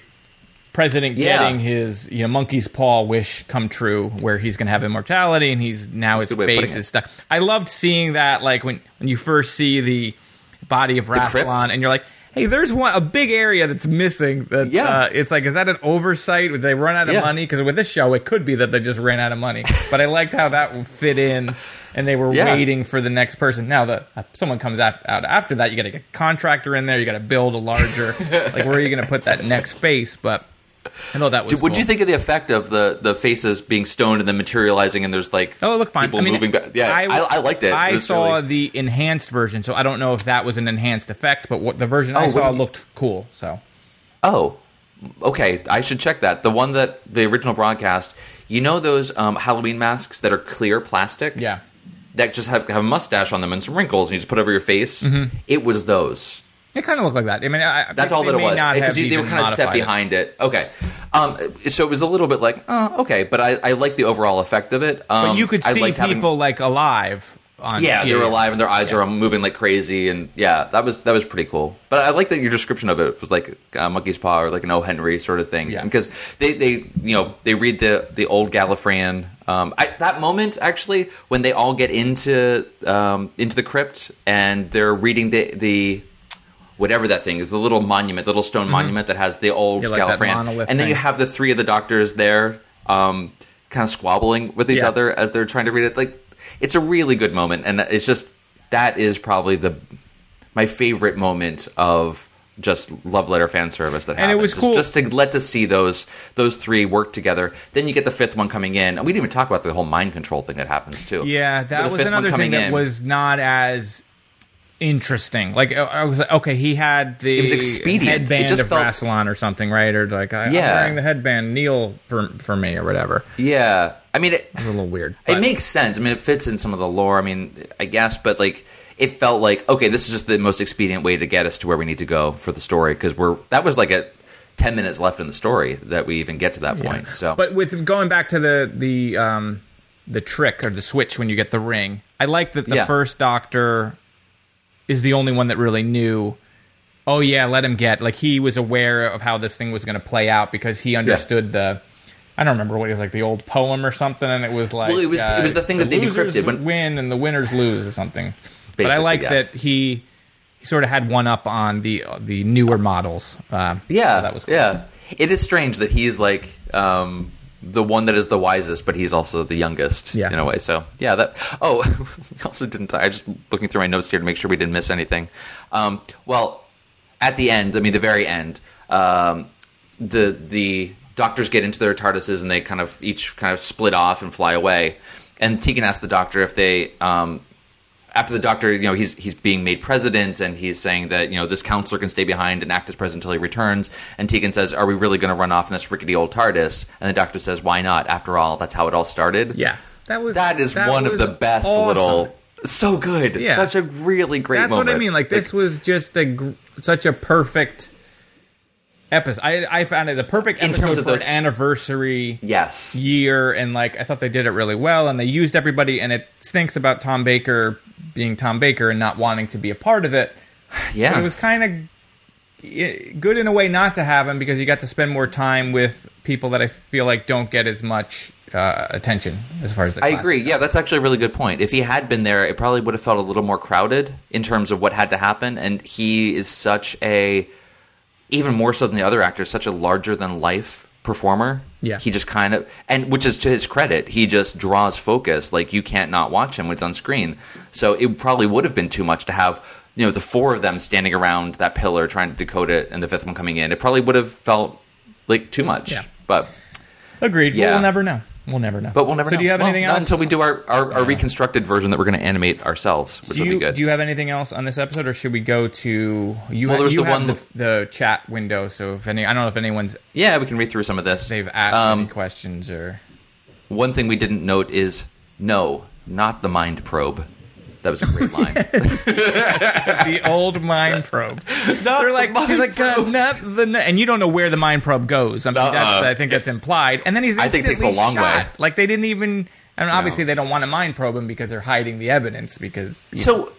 president Yeah. getting his you know monkey's paw wish come true, where he's going to have immortality and he's now That's his face is stuck. I loved seeing that, like when when you first see the body of? Rassilon, and you're like. Hey, there's one a big area that's missing. That Yeah. uh, it's like, is that an oversight? Did they run out of Yeah. money? Because with this show, it could be that they just ran out of money. <laughs> But I liked how that would fit in, and they were Yeah. waiting for the next person. Now that uh, someone comes out, out after that, you got to get a contractor in there. You got to build a larger, <laughs> like where are you going to put that next space? But I know that was. What do you think of the effect of the the faces being stoned and then materializing and there's like Oh, look fine. people I mean, moving back? Yeah, I, I, liked it. I It saw really- the enhanced version, so I don't know if that was an enhanced effect, but what the version I Oh, what saw you- looked cool. So oh okay, I should check that. The one that the original broadcast, you know those um, Halloween masks that are clear plastic? Yeah. That just have, have a mustache on them and some wrinkles, and you just put over your face. Mm-hmm. It was those. It kind of looked like that. I mean, I, That's all that it was because they were kind of set modified it. behind it. Okay, um, so it was a little bit like, oh, okay, but I, I like the overall effect of it. Um, But you could I see people having, like alive. On yeah, they were TV. alive and their eyes are moving like crazy, and yeah, that was that was pretty cool. But I like that your description of it was like a monkey's paw or like an O. Henry sort of thing, Yeah. because they they you know they read the the old Gallifreyan. Um, I, that moment actually when they all get into um, into the crypt and they're reading the the whatever that thing is, the little monument, the little stone monument that has the old Mm-hmm. Yeah, like Gallifreyan, and then you have the three of the doctors there, um, kind of squabbling with each Yeah. other as they're trying to read it. Like, it's a really good moment, and it's just that is probably the my favorite moment of just love letter fan service that happened. And it happens. was It's cool- just to let to see those those three work together. Then you get the fifth one coming in, and we didn't even talk about the whole mind control thing that happens too. Yeah, that was another thing that in. was not as interesting. Like I- was like, okay, he had the It was expedient. It headband just of felt- Rassilon or something, right? Or like, I, Yeah. I'm wearing the headband, kneel for for me or whatever. yeah. I mean, it, It was a little weird. It makes sense. I mean, it fits in some of the lore. I mean, I guess, but like, it felt like okay, this is just the most expedient way to get us to where we need to go for the story because we're that was like a ten minutes left in the story that we even get to that point. So, But with going back to the the um, the trick or the switch when you get the ring, I like that the Yeah. first Doctor is the only one that really knew. Oh yeah, let him get like he was aware of how this thing was going to play out because he understood the. I don't remember what it was like the old poem or something, and it was like Well, it was- it was the thing that they decrypted when- win and the winners lose or something. but I like yes. that he he sort of had one up on the the newer models. Uh, yeah, so that was cool. yeah. It is strange that he's like um, the one that is the wisest, but he's also the youngest Yeah. in a way. So yeah, that. <laughs> Oh, <laughs> we also didn't. I just looking through my notes here to make sure we didn't miss anything. Um, well, at the end, I mean the very end, um, the the doctors get into their TARDISes and they kind of each kind of split off and fly away. And Tegan asks the doctor if they. Um, after the doctor, you know, he's he's being made president, and he's saying that you know this counselor can stay behind and act as president until he returns. And Tegan says, "Are we really going to run off in this rickety old TARDIS?" And the doctor says, "Why not? After all, that's how it all started." Yeah, that was that is that one of the best awesome. little. So good, Yeah. such a really great. Moment. That's moment. what I mean. Like this was just a gr- such a perfect episode. I I found it a perfect In terms of for those- an anniversary Yes, year, and like I thought they did it really well, and they used everybody. And it stinks about Tom Baker being Tom Baker and not wanting to be a part of it. <sighs> yeah. But it was kind of good in a way not to have him because you got to spend more time with people that I feel like don't get as much uh, attention as far as the I agree. Yeah, that's actually a really good point. If he had been there, it probably would have felt a little more crowded in terms of what had to happen. And he is such a, even more so than the other actors, such a larger than life performer. Yeah. he just kind of, and which is to his credit, he just draws focus. Like you can't not watch him when it's on screen. So it probably would have been too much to have. You know, the four of them standing around that pillar trying to decode it, and the fifth one coming in. It probably would have felt like too much. Yeah. But Agreed. Yeah. We'll never know. We'll never know. but we'll never So know. do you have Well, anything not else until we do our, our, our reconstructed version that we're going to animate ourselves, which do will be good. Do you have anything else on this episode, or should we go to you? Well, ha- there was you the one- the, the chat window. So if any, I don't know if anyone's yeah, we can read through some of this. they've asked Um, any questions or One thing we didn't note is no, not the mind probe. That was a great line. <laughs> the old mind probe. They're like, he's like, uh, not the, and you don't know where the mind probe goes. I mean, that's, Uh-uh. I think that's implied. And then he's I think it takes the instantly long shot. way. Like they didn't even. I mean, obviously No. they don't want to mind probe him because they're hiding the evidence. Because you know, so,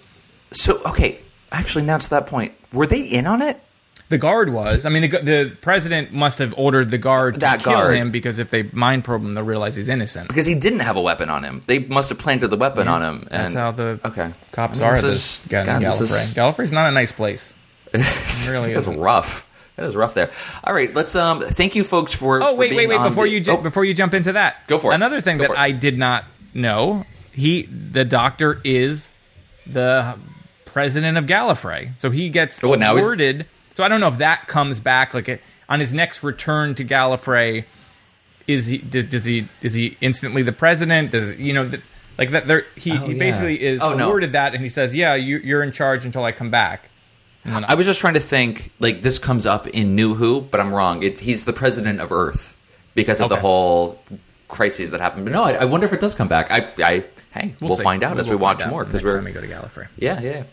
so okay. Actually, now to that point, were they in on it? The guard was. I mean, the, the president must have ordered the guard to That kill guard. him because if they mind probe him, they'll realize he's innocent. Because he didn't have a weapon on him. They must have planted the weapon on him. And That's how the okay cops I mean, are. this This, is- guy God, this Gallifrey. is- Gallifrey's not a nice place. <laughs> It really isn't. rough. It was rough there. All right, let's um. Thank you, folks, for. Oh for wait, wait, wait! Before the- you ju- Oh, before you jump into that, Go for it. Another thing Go that. I did not know: he, the Doctor, is the president of Gallifrey, so he gets Oh, awarded. So I don't know if that comes back like on his next return to Gallifrey. Is he does, does he is he instantly the president? Does you know th- like that? There he, Oh, he yeah. basically is Oh, no. awarded that, and he says, "Yeah, you, you're in charge until I come back." then I was just trying to think like this comes up in New Who, but I'm wrong. It's he's the president of Earth because of the whole crises that happened. But no, I, I wonder if it does come back. I, I hey, we'll, see. find out as we watch out more because we're time we go to Gallifrey. yeah, yeah.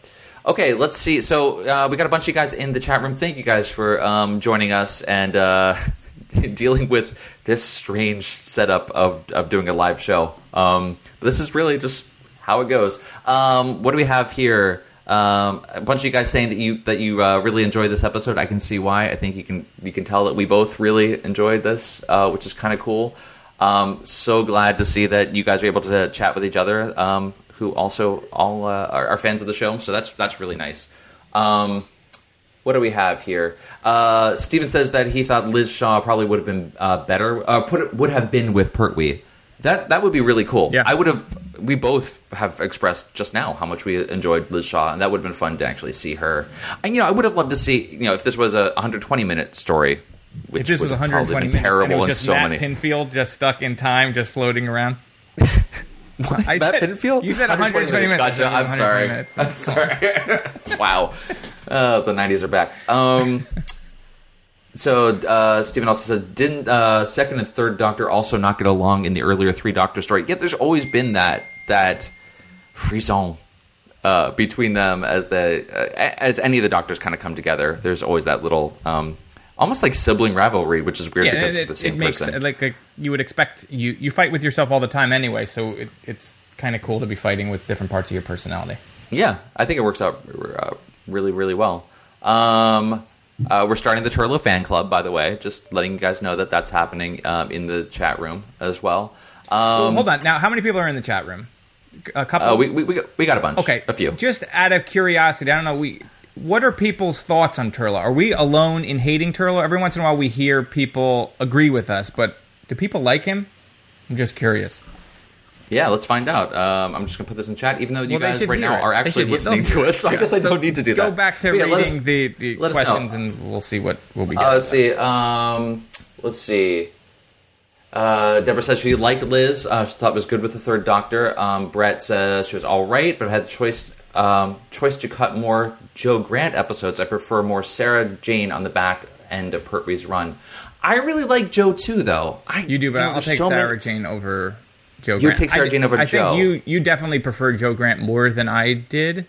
Okay, let's see. So uh, we got a bunch of you guys in the chat room. Thank you guys for um, joining us and uh, <laughs> dealing with this strange setup of of doing a live show. Um, this is really just how it goes. Um, what do we have here? Um, a bunch of you guys saying that you that you uh, really enjoyed this episode. I can see why. I think you can you can tell that we both really enjoyed this, uh, which is kind of cool. Um, so glad to see that you guys are able to chat with each other. Um, who also all uh, are, are fans of the show, so that's that's really nice. Um, what do we have here? Uh, Steven says that he thought Liz Shaw probably would have been uh, better. Uh, put would have been with Pertwee. That that would be really cool. Yeah. I would have. We both have expressed just now how much we enjoyed Liz Shaw, and that would have been fun to actually see her. And you know, I would have loved to see you know if this was a 120 minute story, which If this was would have 120 probably minutes, been and it was just so Matt many. Pinfield just stuck in time, just floating around. <laughs> I Matt said- Pinfield? You said 120 minutes. Gotcha. I'm 120 sorry. minutes. I'm sorry. <laughs> wow. Uh, the 90s are back. Um, <laughs> so uh, Stephen also said, didn't uh, second and third Doctor also not get along in the earlier three Doctor story? Yet there's always been that that frisson uh, between them as the uh, as any of the Doctors kind of come together. There's always that little. Um, Almost like sibling rivalry, which is weird Yeah, because and it's the same it makes person. like you would expect you you fight with yourself all the time anyway, so it, it's kind of cool to be fighting with different parts of your personality. Yeah, I think it works out uh, really, really well. Um, uh, we're starting the Turlough fan club, by the way. Just letting you guys know that that's happening um, in the chat room as well. Well, Um, hold on. Now, how many people are in the chat room? A couple. uh, we, we, we, we got a bunch. okay, a few. Just out of curiosity, I don't know. We what are people's thoughts on Turlough? Are we alone in hating Turlough? Every once in a while, we hear people agree with us, but do people like him? I'm just curious. Yeah, let's find out. Um, I'm just going to put this in chat, even though you Well, guys right now it. are actually listening to us, so I guess I So don't need to do Go that. Go back to But yeah, reading us- the, the let us know. questions, and we'll see what we'll be Getting Uh, let's see. Um, let's see. Uh, Deborah said she liked Liz. Uh, she thought it was good with the third Doctor. Um, Brett says she was all right, but had choice um, choice to cut more Jo Grant episodes. I prefer more Sarah Jane on the back end of Pertwee's run. I really like Jo too, though. I, You do, but know, I'll take so Sarah many- Jane over Jo. You Grant. take Sarah I, Jane over I Jo. think you you definitely prefer Jo Grant more than I did.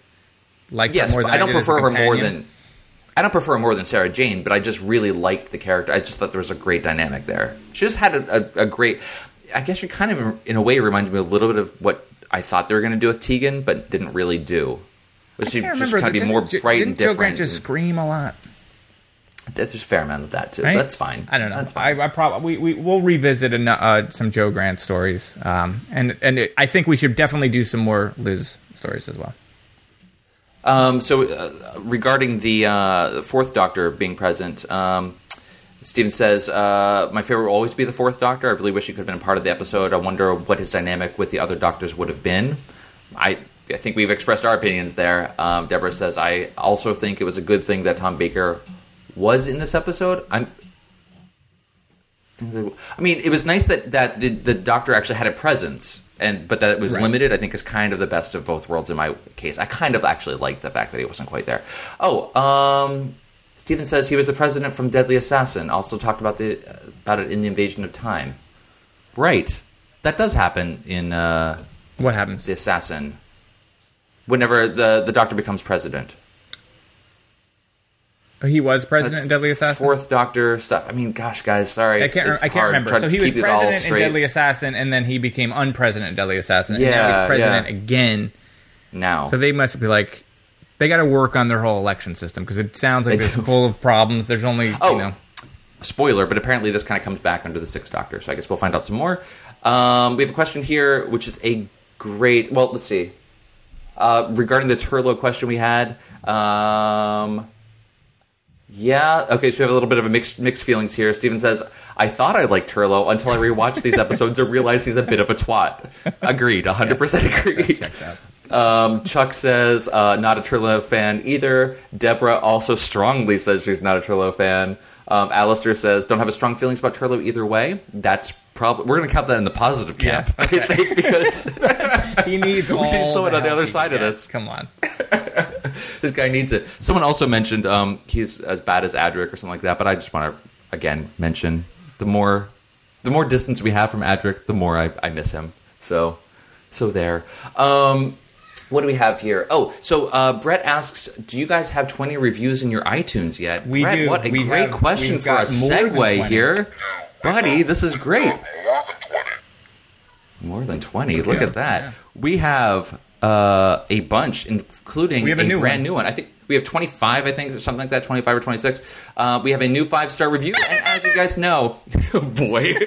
Like Yes, more but than I don't a prefer her more than. I don't prefer her more than Sarah Jane, but I just really liked the character. I just thought there was a great dynamic there. She just had a, a, a great. I guess she kind of, in a way, reminds me a little bit of what I thought they were going to do with Tegan, but didn't really do. Which she just kind of be more bright didn't and Jo. Grant just scream a lot? there's a fair amount of that too. Right? That's fine. I don't know. That's fine. I, I probably we, we we'll revisit an, uh, some Jo Grant stories, um, and and it, I think we should definitely do some more Liz stories as well. Um, so, uh, regarding the uh, fourth Doctor being present, um, Steven says, uh, My favorite will always be the fourth Doctor. I really wish he could have been a part of the episode. I wonder what his dynamic with the other Doctors would have been. I, I think we've expressed our opinions there. Um, Deborah says, I also think it was a good thing that Tom Baker was in this episode. I'm. I mean, it was nice that, that the, the doctor actually had a presence, and but that it was Right. limited. I think is kind of the best of both worlds in my case. I kind of actually liked the fact that he wasn't quite there. Oh, um, Stephen says he was the president from Deadly Assassin. Also talked about the about it in the Invasion of Time. Right, that does happen in uh, What happens? the Assassin. Whenever the the Doctor becomes president, He was president in Deadly Assassin. Fourth Doctor stuff. I mean, gosh, guys, sorry. I can't. It's I can't hard remember. So he was keep these all president in Deadly Assassin, and then he became unpresident in Deadly Assassin. and now Yeah, he's president yeah. again. now. So they must be like, they got to work on their whole election system because it sounds like it's full of problems. There's only Oh. you know. spoiler, but apparently this kind of comes back under the Sixth Doctor. So I guess we'll find out some more. Um, we have a question here, which is a great. Well, let's see. Uh, regarding the Turlough question we had, um, yeah, okay. So we have a little bit of a mixed mixed feelings here. Steven says, "I thought I liked Turlough until I rewatched these episodes and realized he's a bit of a twat." Agreed, hundred percent agreed. Um, Chuck says, uh, not a Turlough fan either. Deborah also strongly says she's not a Turlough fan. Um, Alistair says, don't have a strong feelings about Turlough either way. That's probably, we're going to count that in the positive camp, Yeah, I think, because <laughs> He needs <laughs> need someone on the other side of this. Come on. <laughs> this guy needs it. Someone also mentioned um, he's as bad as Adric or something like that. But I just want to again mention the more the more distance we have from Adric, the more I, I miss him. So so there. Um, what do we have here? Oh, so uh, Brett asks, "Do you guys have twenty reviews in your iTunes yet?" We Brett, do. What a We great have- question for a got more than segue here, buddy. This is great. More than 20. More than 20. Look Yeah, at that. yeah. We have uh, a bunch, including We have a new brand one. new one. I think we have 25, I think, or something like that, 25 or 26. Uh, we have a new five star review. And as you guys know, <laughs> boy. <laughs>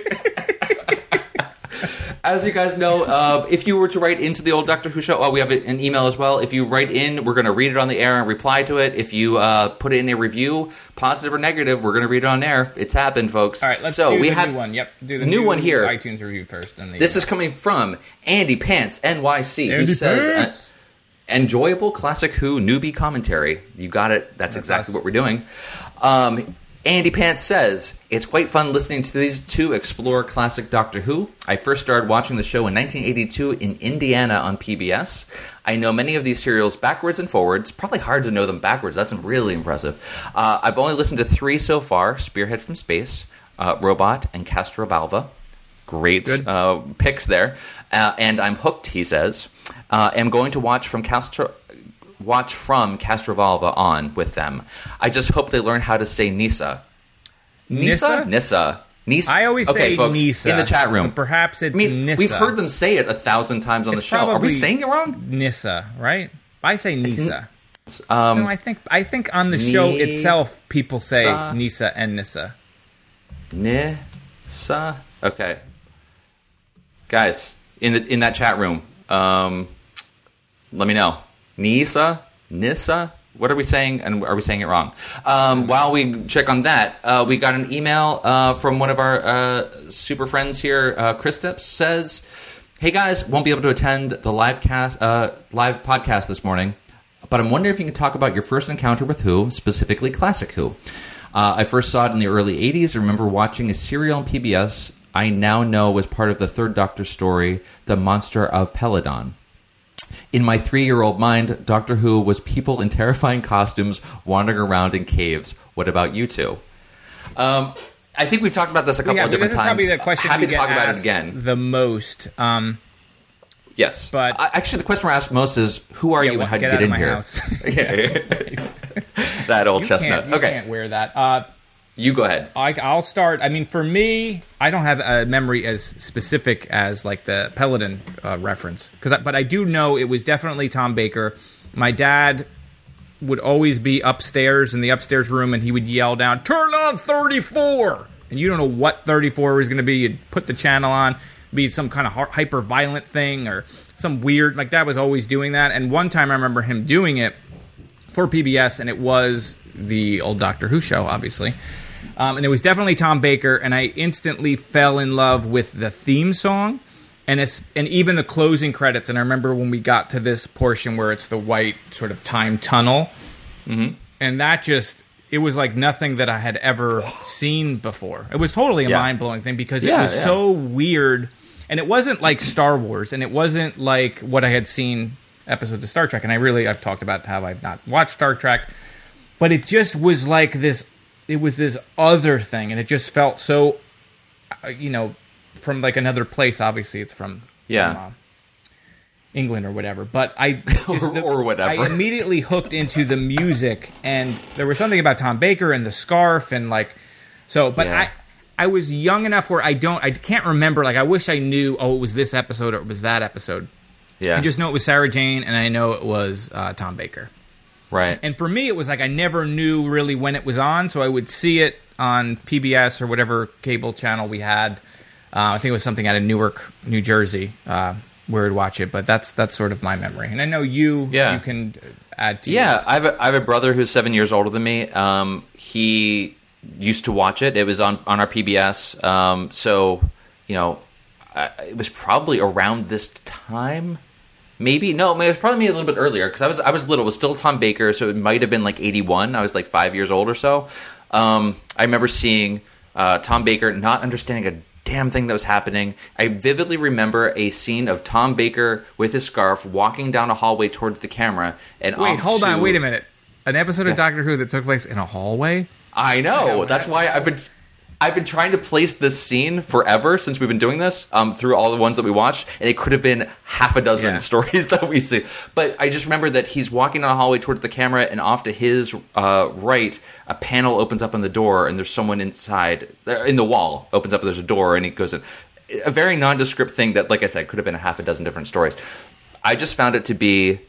As you guys know, uh, if you were to write into the old Doctor Who show, oh, we have an email as well. If you write in, we're going to read it on the air and reply to it. If you uh, put it in a review, positive or negative, we're going to read it on air. It's happened, folks. All right, let's so do we the have new one. Yep, do the new one here. iTunes review first. And the This is coming from Andy Pants NYC, who Andy says, uh, Pants. "Enjoyable classic Who newbie commentary." You got it. That's, exactly us. what we're doing. Um, Andy Pants says, "It's quite fun listening to these two explore classic Doctor Who. I first started watching the show in 1982 in Indiana on PBS. I know many of these serials backwards and forwards. Probably hard to know them backwards. That's really impressive. Uh, I've only listened to three so far: Spearhead from Space, uh, Robot, and Castrovalva." Great uh, picks there. Uh, and I'm hooked, he says. Uh, am going to watch from Castro. Watch from Castrovalva on with them. I just hope they learn how to say Nisa. Nisa? Nissa? Nissa. Nisa. I always okay, say folks, Nisa in the chat room. perhaps it's I mean, Nissa. we've heard them say it a thousand times on It's the show. Are we saying it wrong? Nissa, right? I say Nisa. Um, no, I think I think on the show Ni- itself, people say Sa- Nisa and Nissa. Nissa. Okay, guys, in the in that chat room, um, let me know. Nisa, Nissa. What are we saying? And are we saying it wrong? Um, while we check on that, uh, we got an email uh, from one of our uh, super friends here. Uh, Chris says, "Hey guys, won't be able to attend the live cast, uh, live podcast this morning, but I'm wondering if you can talk about your first encounter with Who, specifically classic Who. Uh, I first saw it in the early '80s. I remember watching a serial on PBS. I now know was part of the Third Doctor story, The Monster of Peladon." In my three year old mind, Doctor Who was people in terrifying costumes wandering around in caves. What about you two? Um, I think we've talked about this a couple yeah, of different this is probably times. the question Happy to talk about it again. the most. Um, Yes, but- actually, the question we're asked most is, "Who are Yeah, you well, and how did you get in here?" <laughs> <laughs> that old you chestnut. can't, you okay, can't wear that. Uh, you go ahead. I, I'll start. I mean, for me, I don't have a memory as specific as like the Peladon uh, reference, because but I do know it was definitely Tom Baker. My dad would always be upstairs in the upstairs room, and he would yell down, "Turn on 34!" And you don't know what 34 was going to be. You'd put the channel on, be some kind of hyper violent thing or some weird. Like dad was always doing that. And one time I remember him doing it for PBS, and it was the old Doctor Who show, obviously. Um, and it was definitely Tom Baker, and I instantly fell in love with the theme song, and it's, and even the closing credits. And I remember when we got to this portion where it's the white sort of time tunnel, Mm-hmm. and that just it was like nothing that I had ever seen before. It was totally a Yeah. mind blowing thing because it was yeah. so weird, and it wasn't like Star Wars, and it wasn't like what I had seen episodes of Star Trek. And I really I've talked about how I've not watched Star Trek, but it just was like this. It was this other thing, and it just felt so, uh, you know, from like another place. Obviously, it's from Yeah. from, uh, England or whatever. But I <laughs> Or- or whatever. I immediately hooked into the music, and there was something about Tom Baker and the scarf, and like so. But Yeah. I I was young enough where I don't I can't remember. Like I wish I knew. Oh, it was this episode or it was that episode. Yeah, I just know it was Sarah Jane, and I know it was uh, Tom Baker. Right. And for me, it was like I never knew really when it was on, so I would see it on PBS or whatever cable channel we had. Uh, I think it was something out of Newark, New Jersey, uh, where we'd watch it. But that's that's sort of my memory. And I know you, Yeah. you can add to Yeah. I have a, I have a brother who's seven years older than me. Um, he used to watch it. It was on on our PBS. Um, so you know, I, it was probably around this time. Maybe no, it was probably me a little bit earlier because I was I was little. It was still Tom Baker, so it might have been like eighty one. I was like five years old or so. Um, I remember seeing uh, Tom Baker, not understanding a damn thing that was happening. I vividly remember a scene of Tom Baker with his scarf walking down a hallway towards the camera and Wait, hold on, wait a minute. An episode Yeah. of Doctor Who that took place in a hallway? I know. That's why I've been I've been trying to place this scene forever since we've been doing this um, through all the ones that we watched, and it could have been half a dozen Yeah. <laughs> stories that we see. But I just remember that he's walking down a hallway towards the camera, and off to his uh, right, a panel opens up on the door, and there's someone inside uh, in the wall. Opens up, and there's a door, and he goes in. A very nondescript thing that, like I said, could have been a half a dozen different stories. I just found it to be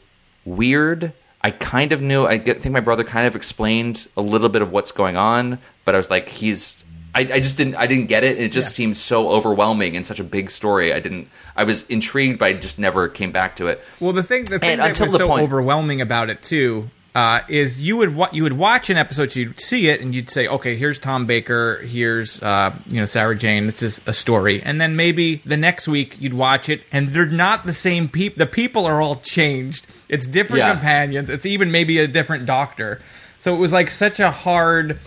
weird. I kind of knew. I think my brother kind of explained a little bit of what's going on, but I was like, he's. I, I just didn't. I didn't get it. It just seemed so overwhelming and such a big story. I didn't. I was intrigued, but I just never came back to it. Well, the thing, the thing And that until was the so point- overwhelming about it too uh, is you would wa- you would watch an episode, you'd see it, and you'd say, okay, here's Tom Baker, here's uh, you know Sarah Jane. This is a story, and then maybe the next week you'd watch it, and they're not the same people. The people are all changed. It's different Yeah. companions. It's even maybe a different doctor. So it was like such a hard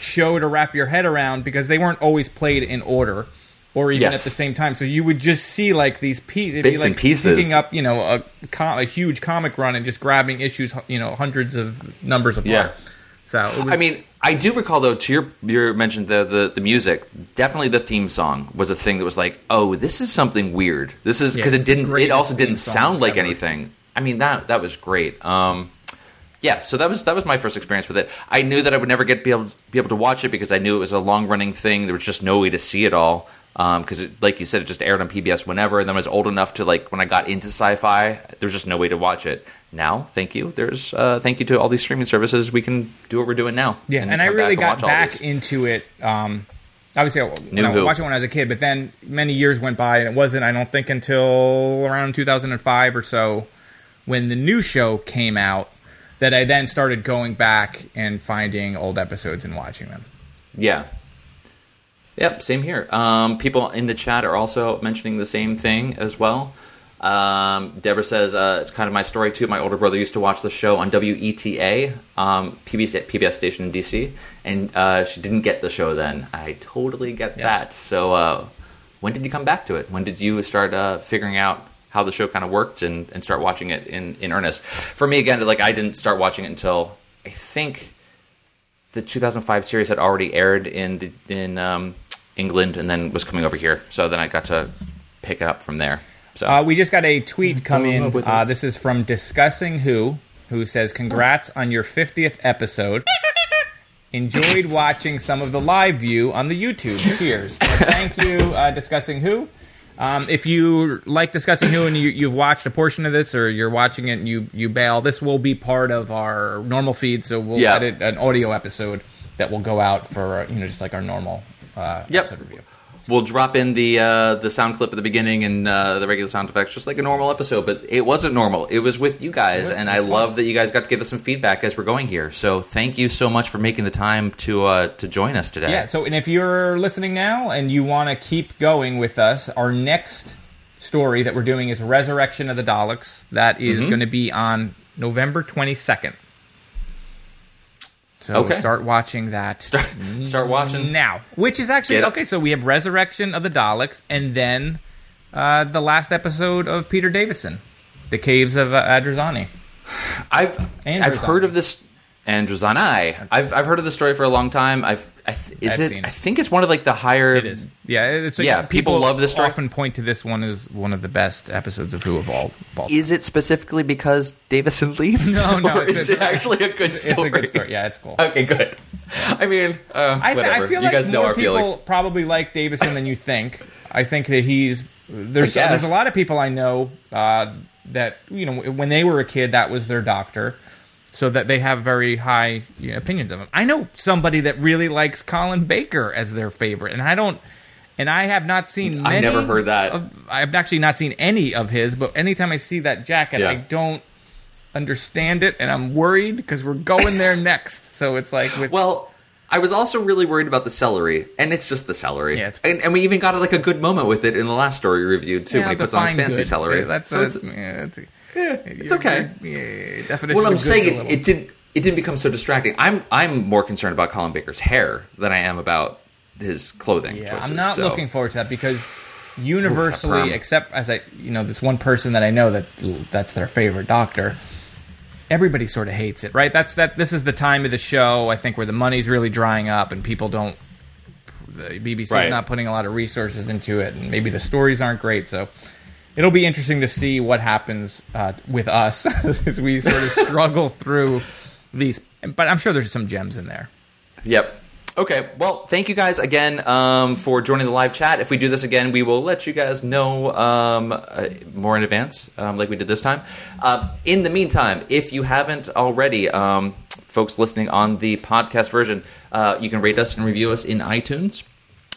show to wrap your head around because they weren't always played in order. Or even Yes. at the same time, so you would just see like these pieces, Bits like and pieces. picking up you know a, com- a huge comic run and just grabbing issues you know hundreds of numbers apart. Yeah. So it was, I mean, I do recall though. To your your mentioned the, the the music. Definitely, the theme song was a thing that was like, oh, this is something weird. This is because it didn't. It also didn't sound like ever. anything. I mean that that was great. Um, yeah, so that was that was my first experience with it. I knew that I would never get be able be able to watch it because I knew it was a long running thing. There was just no way to see it all because, it like you said, it just aired on PBS whenever. And then I was old enough to like when I got into sci-fi, there's just no way to watch it. Now, thank you. There's uh, thank you to all these streaming services. We can do what we're doing now. yeah, and, I really back got back into it. Um, obviously, I, New I watched it when I was a kid, but then many years went by, and it wasn't. I don't think until around 2005 or so when the new show came out that I then started going back and finding old episodes and watching them. Yeah. Yep, same here. Um, people in the chat are also mentioning the same thing as well. Um, Deborah says uh, it's kind of my story too. My older brother used to watch the show on WETA, um, PBS, PBS station in DC, and uh, she didn't get the show then. I totally get Yeah. that. So, uh, when did you come back to it? When did you start uh, figuring out how the show kind of worked and, and start watching it in, in earnest? For me, again, like I didn't start watching it until I think the 2005 series had already aired in the, in um, England and then was coming over here. So then I got to pick it up from there. So Uh, we just got a tweet come in. with Uh, this is from Discussing Who, who says, Congrats on your 50th episode. Enjoyed watching some of the live view on the YouTube. Cheers. <laughs> Thank you, uh, Discussing Who. Um, if you like Discussing Who and you, you've watched a portion of this or you're watching it and you, you bail, this will be part of our normal feed. So we'll Yeah. edit an audio episode that will go out for, you know, just like our normal uh, Yep. episode review. We'll drop in the uh, the sound clip at the beginning and uh, the regular sound effects, just like a normal episode. But it wasn't normal; it was with you guys, and I love that you guys got to give us some feedback as we're going here. So thank you so much for making the time to uh, to join us today. Yeah. So, and if you're listening now and you want to keep going with us, our next story that we're doing is Resurrection of the Daleks. That is Mm-hmm. going to be on November 22nd. So Okay. start watching that Start, start watching. now, which is actually okay. So we have Resurrection of the Daleks, and then uh, the last episode of Peter Davison, The Caves of uh, Androzani. I've I've heard of this. Androzani. I've I've heard of the story for a long time. I've I th- is I've it, seen it. I think it's one of like the higher. It is. Yeah, it's Yeah, people love this story. Often point to this one as one of the best episodes of Who of all. all Is it specifically because Davison leaves? No, no, <laughs> is a- it actually a good story? It's a good story. Yeah, it's cool. Okay, good. I mean, uh, I, th- whatever. I feel you like guys know more our people feelings. probably like Davison than you think. I think that he's there's there's a lot of people I know uh, that you know when they were a kid that was their doctor, so that they have very high you know, opinions of him. I know somebody that really likes Colin Baker as their favorite, and I don't. And I have not seen. I never heard that. Of, I've actually not seen any of his, but anytime I see that jacket, Yeah. I don't understand it, and I'm worried because we're going there <laughs> next. So it's like with Well, I was also really worried about the celery, and it's just the celery. Yeah, and, and we even got like a good moment with it in the last story we reviewed too, Yeah, when he puts on his fancy good. celery. Yeah, that's so that's it's, yeah, it's, it's okay. Yeah, definition. what of I'm saying, it, little- it did it didn't become so distracting. I'm I'm more concerned about Colin Baker's hair than I am about his clothing Yeah, choices. I'm not so- looking forward to that because universally, perm. except as I, you know, this one person that I know that that's their favorite doctor. Everybody sort of hates it, right? That's that. This is the time of the show, I think, where the money's really drying up and people don't. The BBC Right. is not putting a lot of resources into it, and maybe the stories aren't great. So it'll be interesting to see what happens uh, with us <laughs> as we sort of struggle <laughs> through these. But I'm sure there's some gems in there. Yep. Okay. Well, thank you guys again um, for joining the live chat. If we do this again, we will let you guys know um, uh, more in advance, um, like we did this time. Uh, in the meantime, if you haven't already, um, folks listening on the podcast version, uh, you can rate us and review us in iTunes.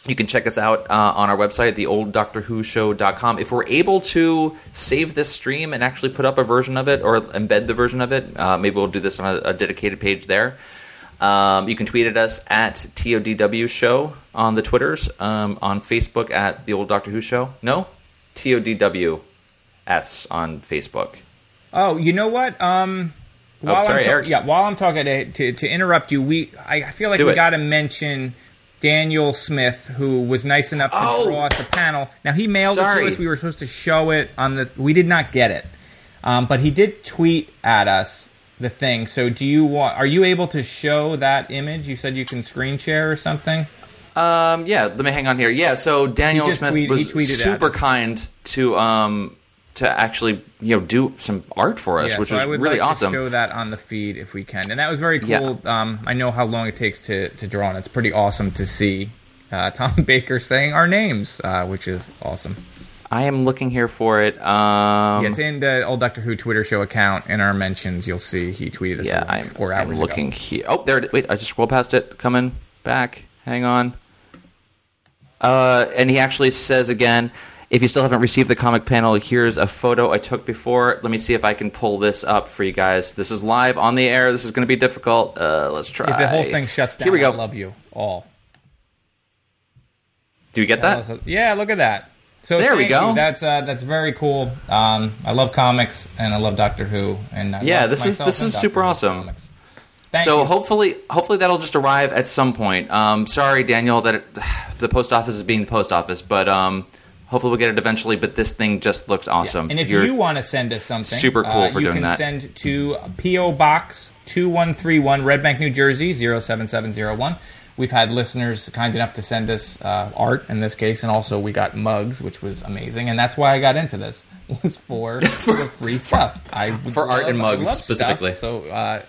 You can check us out uh, on our website, theolddoctorwhoshow.com. If we're able to save this stream and actually put up a version of it or embed the version of it, uh, maybe we'll do this on a, a dedicated page there. Um, you can tweet at us at TODW Show on the Twitters, um, on Facebook at The Old Doctor Who Show. No? TODWS on Facebook. Oh, you know what? Um, while sorry, I'm ta- Eric. Yeah, while I'm talking to, to, to interrupt you, we I I feel like Do we got to mention Daniel Smith, who was nice enough to Oh! draw us a panel. Now he mailed it to us. We were supposed to show it on the. We did not get it, um, but he did tweet at us the thing. So do you want? Are you able to show that image? You said you can screen share or something. Um, yeah, let me hang on here. Yeah, so Daniel Smith was he tweeted at super kind to um to actually you know do some art for us, Yeah, which so was I would really like awesome. To show that on the feed if we can, and that was very cool. Yeah. Um, I know how long it takes to to draw, and it's pretty awesome to see uh, <laughs> Tom Baker saying our names, uh, which is awesome. I am looking here for it. Um, yeah, it's in the old Doctor Who Twitter show account. In our mentions, you'll see he tweeted us yeah, I'm, four I'm looking ago. here. Oh, there. It, wait, I just scrolled past it. Coming back. Hang on. Uh, and he actually says again, if you still haven't received the comic panel, here's a photo I took before. Let me see if I can pull this up for you guys. This is live on the air. This is going to be difficult. Uh, let's try. If the whole thing shuts down, Here we go. I love you all. Do we get that? Yeah, look at that. So There we go. That's uh, that's very cool. Um, I love comics and I love Doctor Who. And I Yeah, this is- this is Doctor super Who awesome. so you. hopefully, hopefully that'll just arrive at some point. Um, sorry, Daniel, that it, <sighs> the post office is being the post office, but um, hopefully we'll get it eventually. But this thing just looks awesome. And if You're- you want to send us something, super cool uh, for you doing can that. send to PO Box two one three one, Red Bank, New Jersey 07701. We've had listeners kind enough to send us uh, art in this case, and also we got mugs, which was amazing, and that's why I got into this <laughs> was <laughs> for, the free stuff. I For art and love- mugs love stuff, specifically. so. Uh,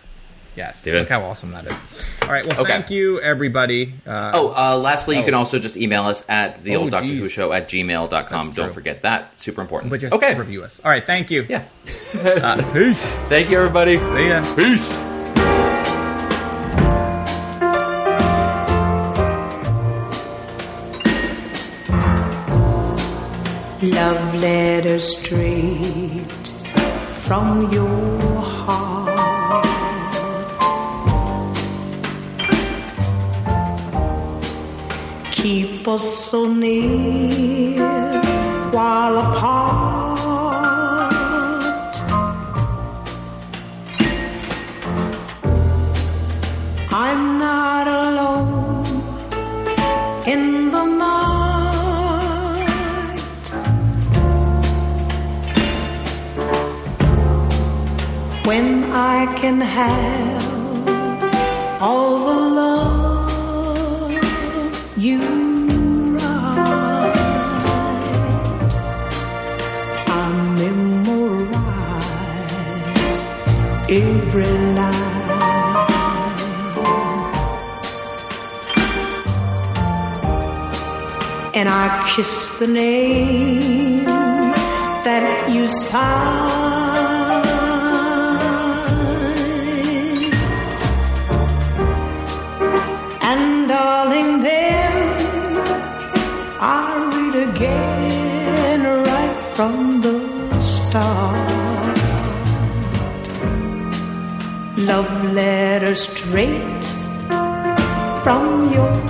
Yes, David. look how awesome that is. All right, well, Okay. thank you, everybody. Uh, Oh, uh, lastly, you Oh. can also just email us at the Oh, old Doctor. Who show at gmail.com. That's Don't true. forget that. Super important. but just okay. review us. All right, thank you. Yeah. <laughs> Peace. Thank you, everybody. See ya. Peace. Love letter straight from your Keep us so near while apart. I'm not alone in the night. when I can have all And I kiss the name that you sign. And darling, then I read again right from the start. Love letter straight from your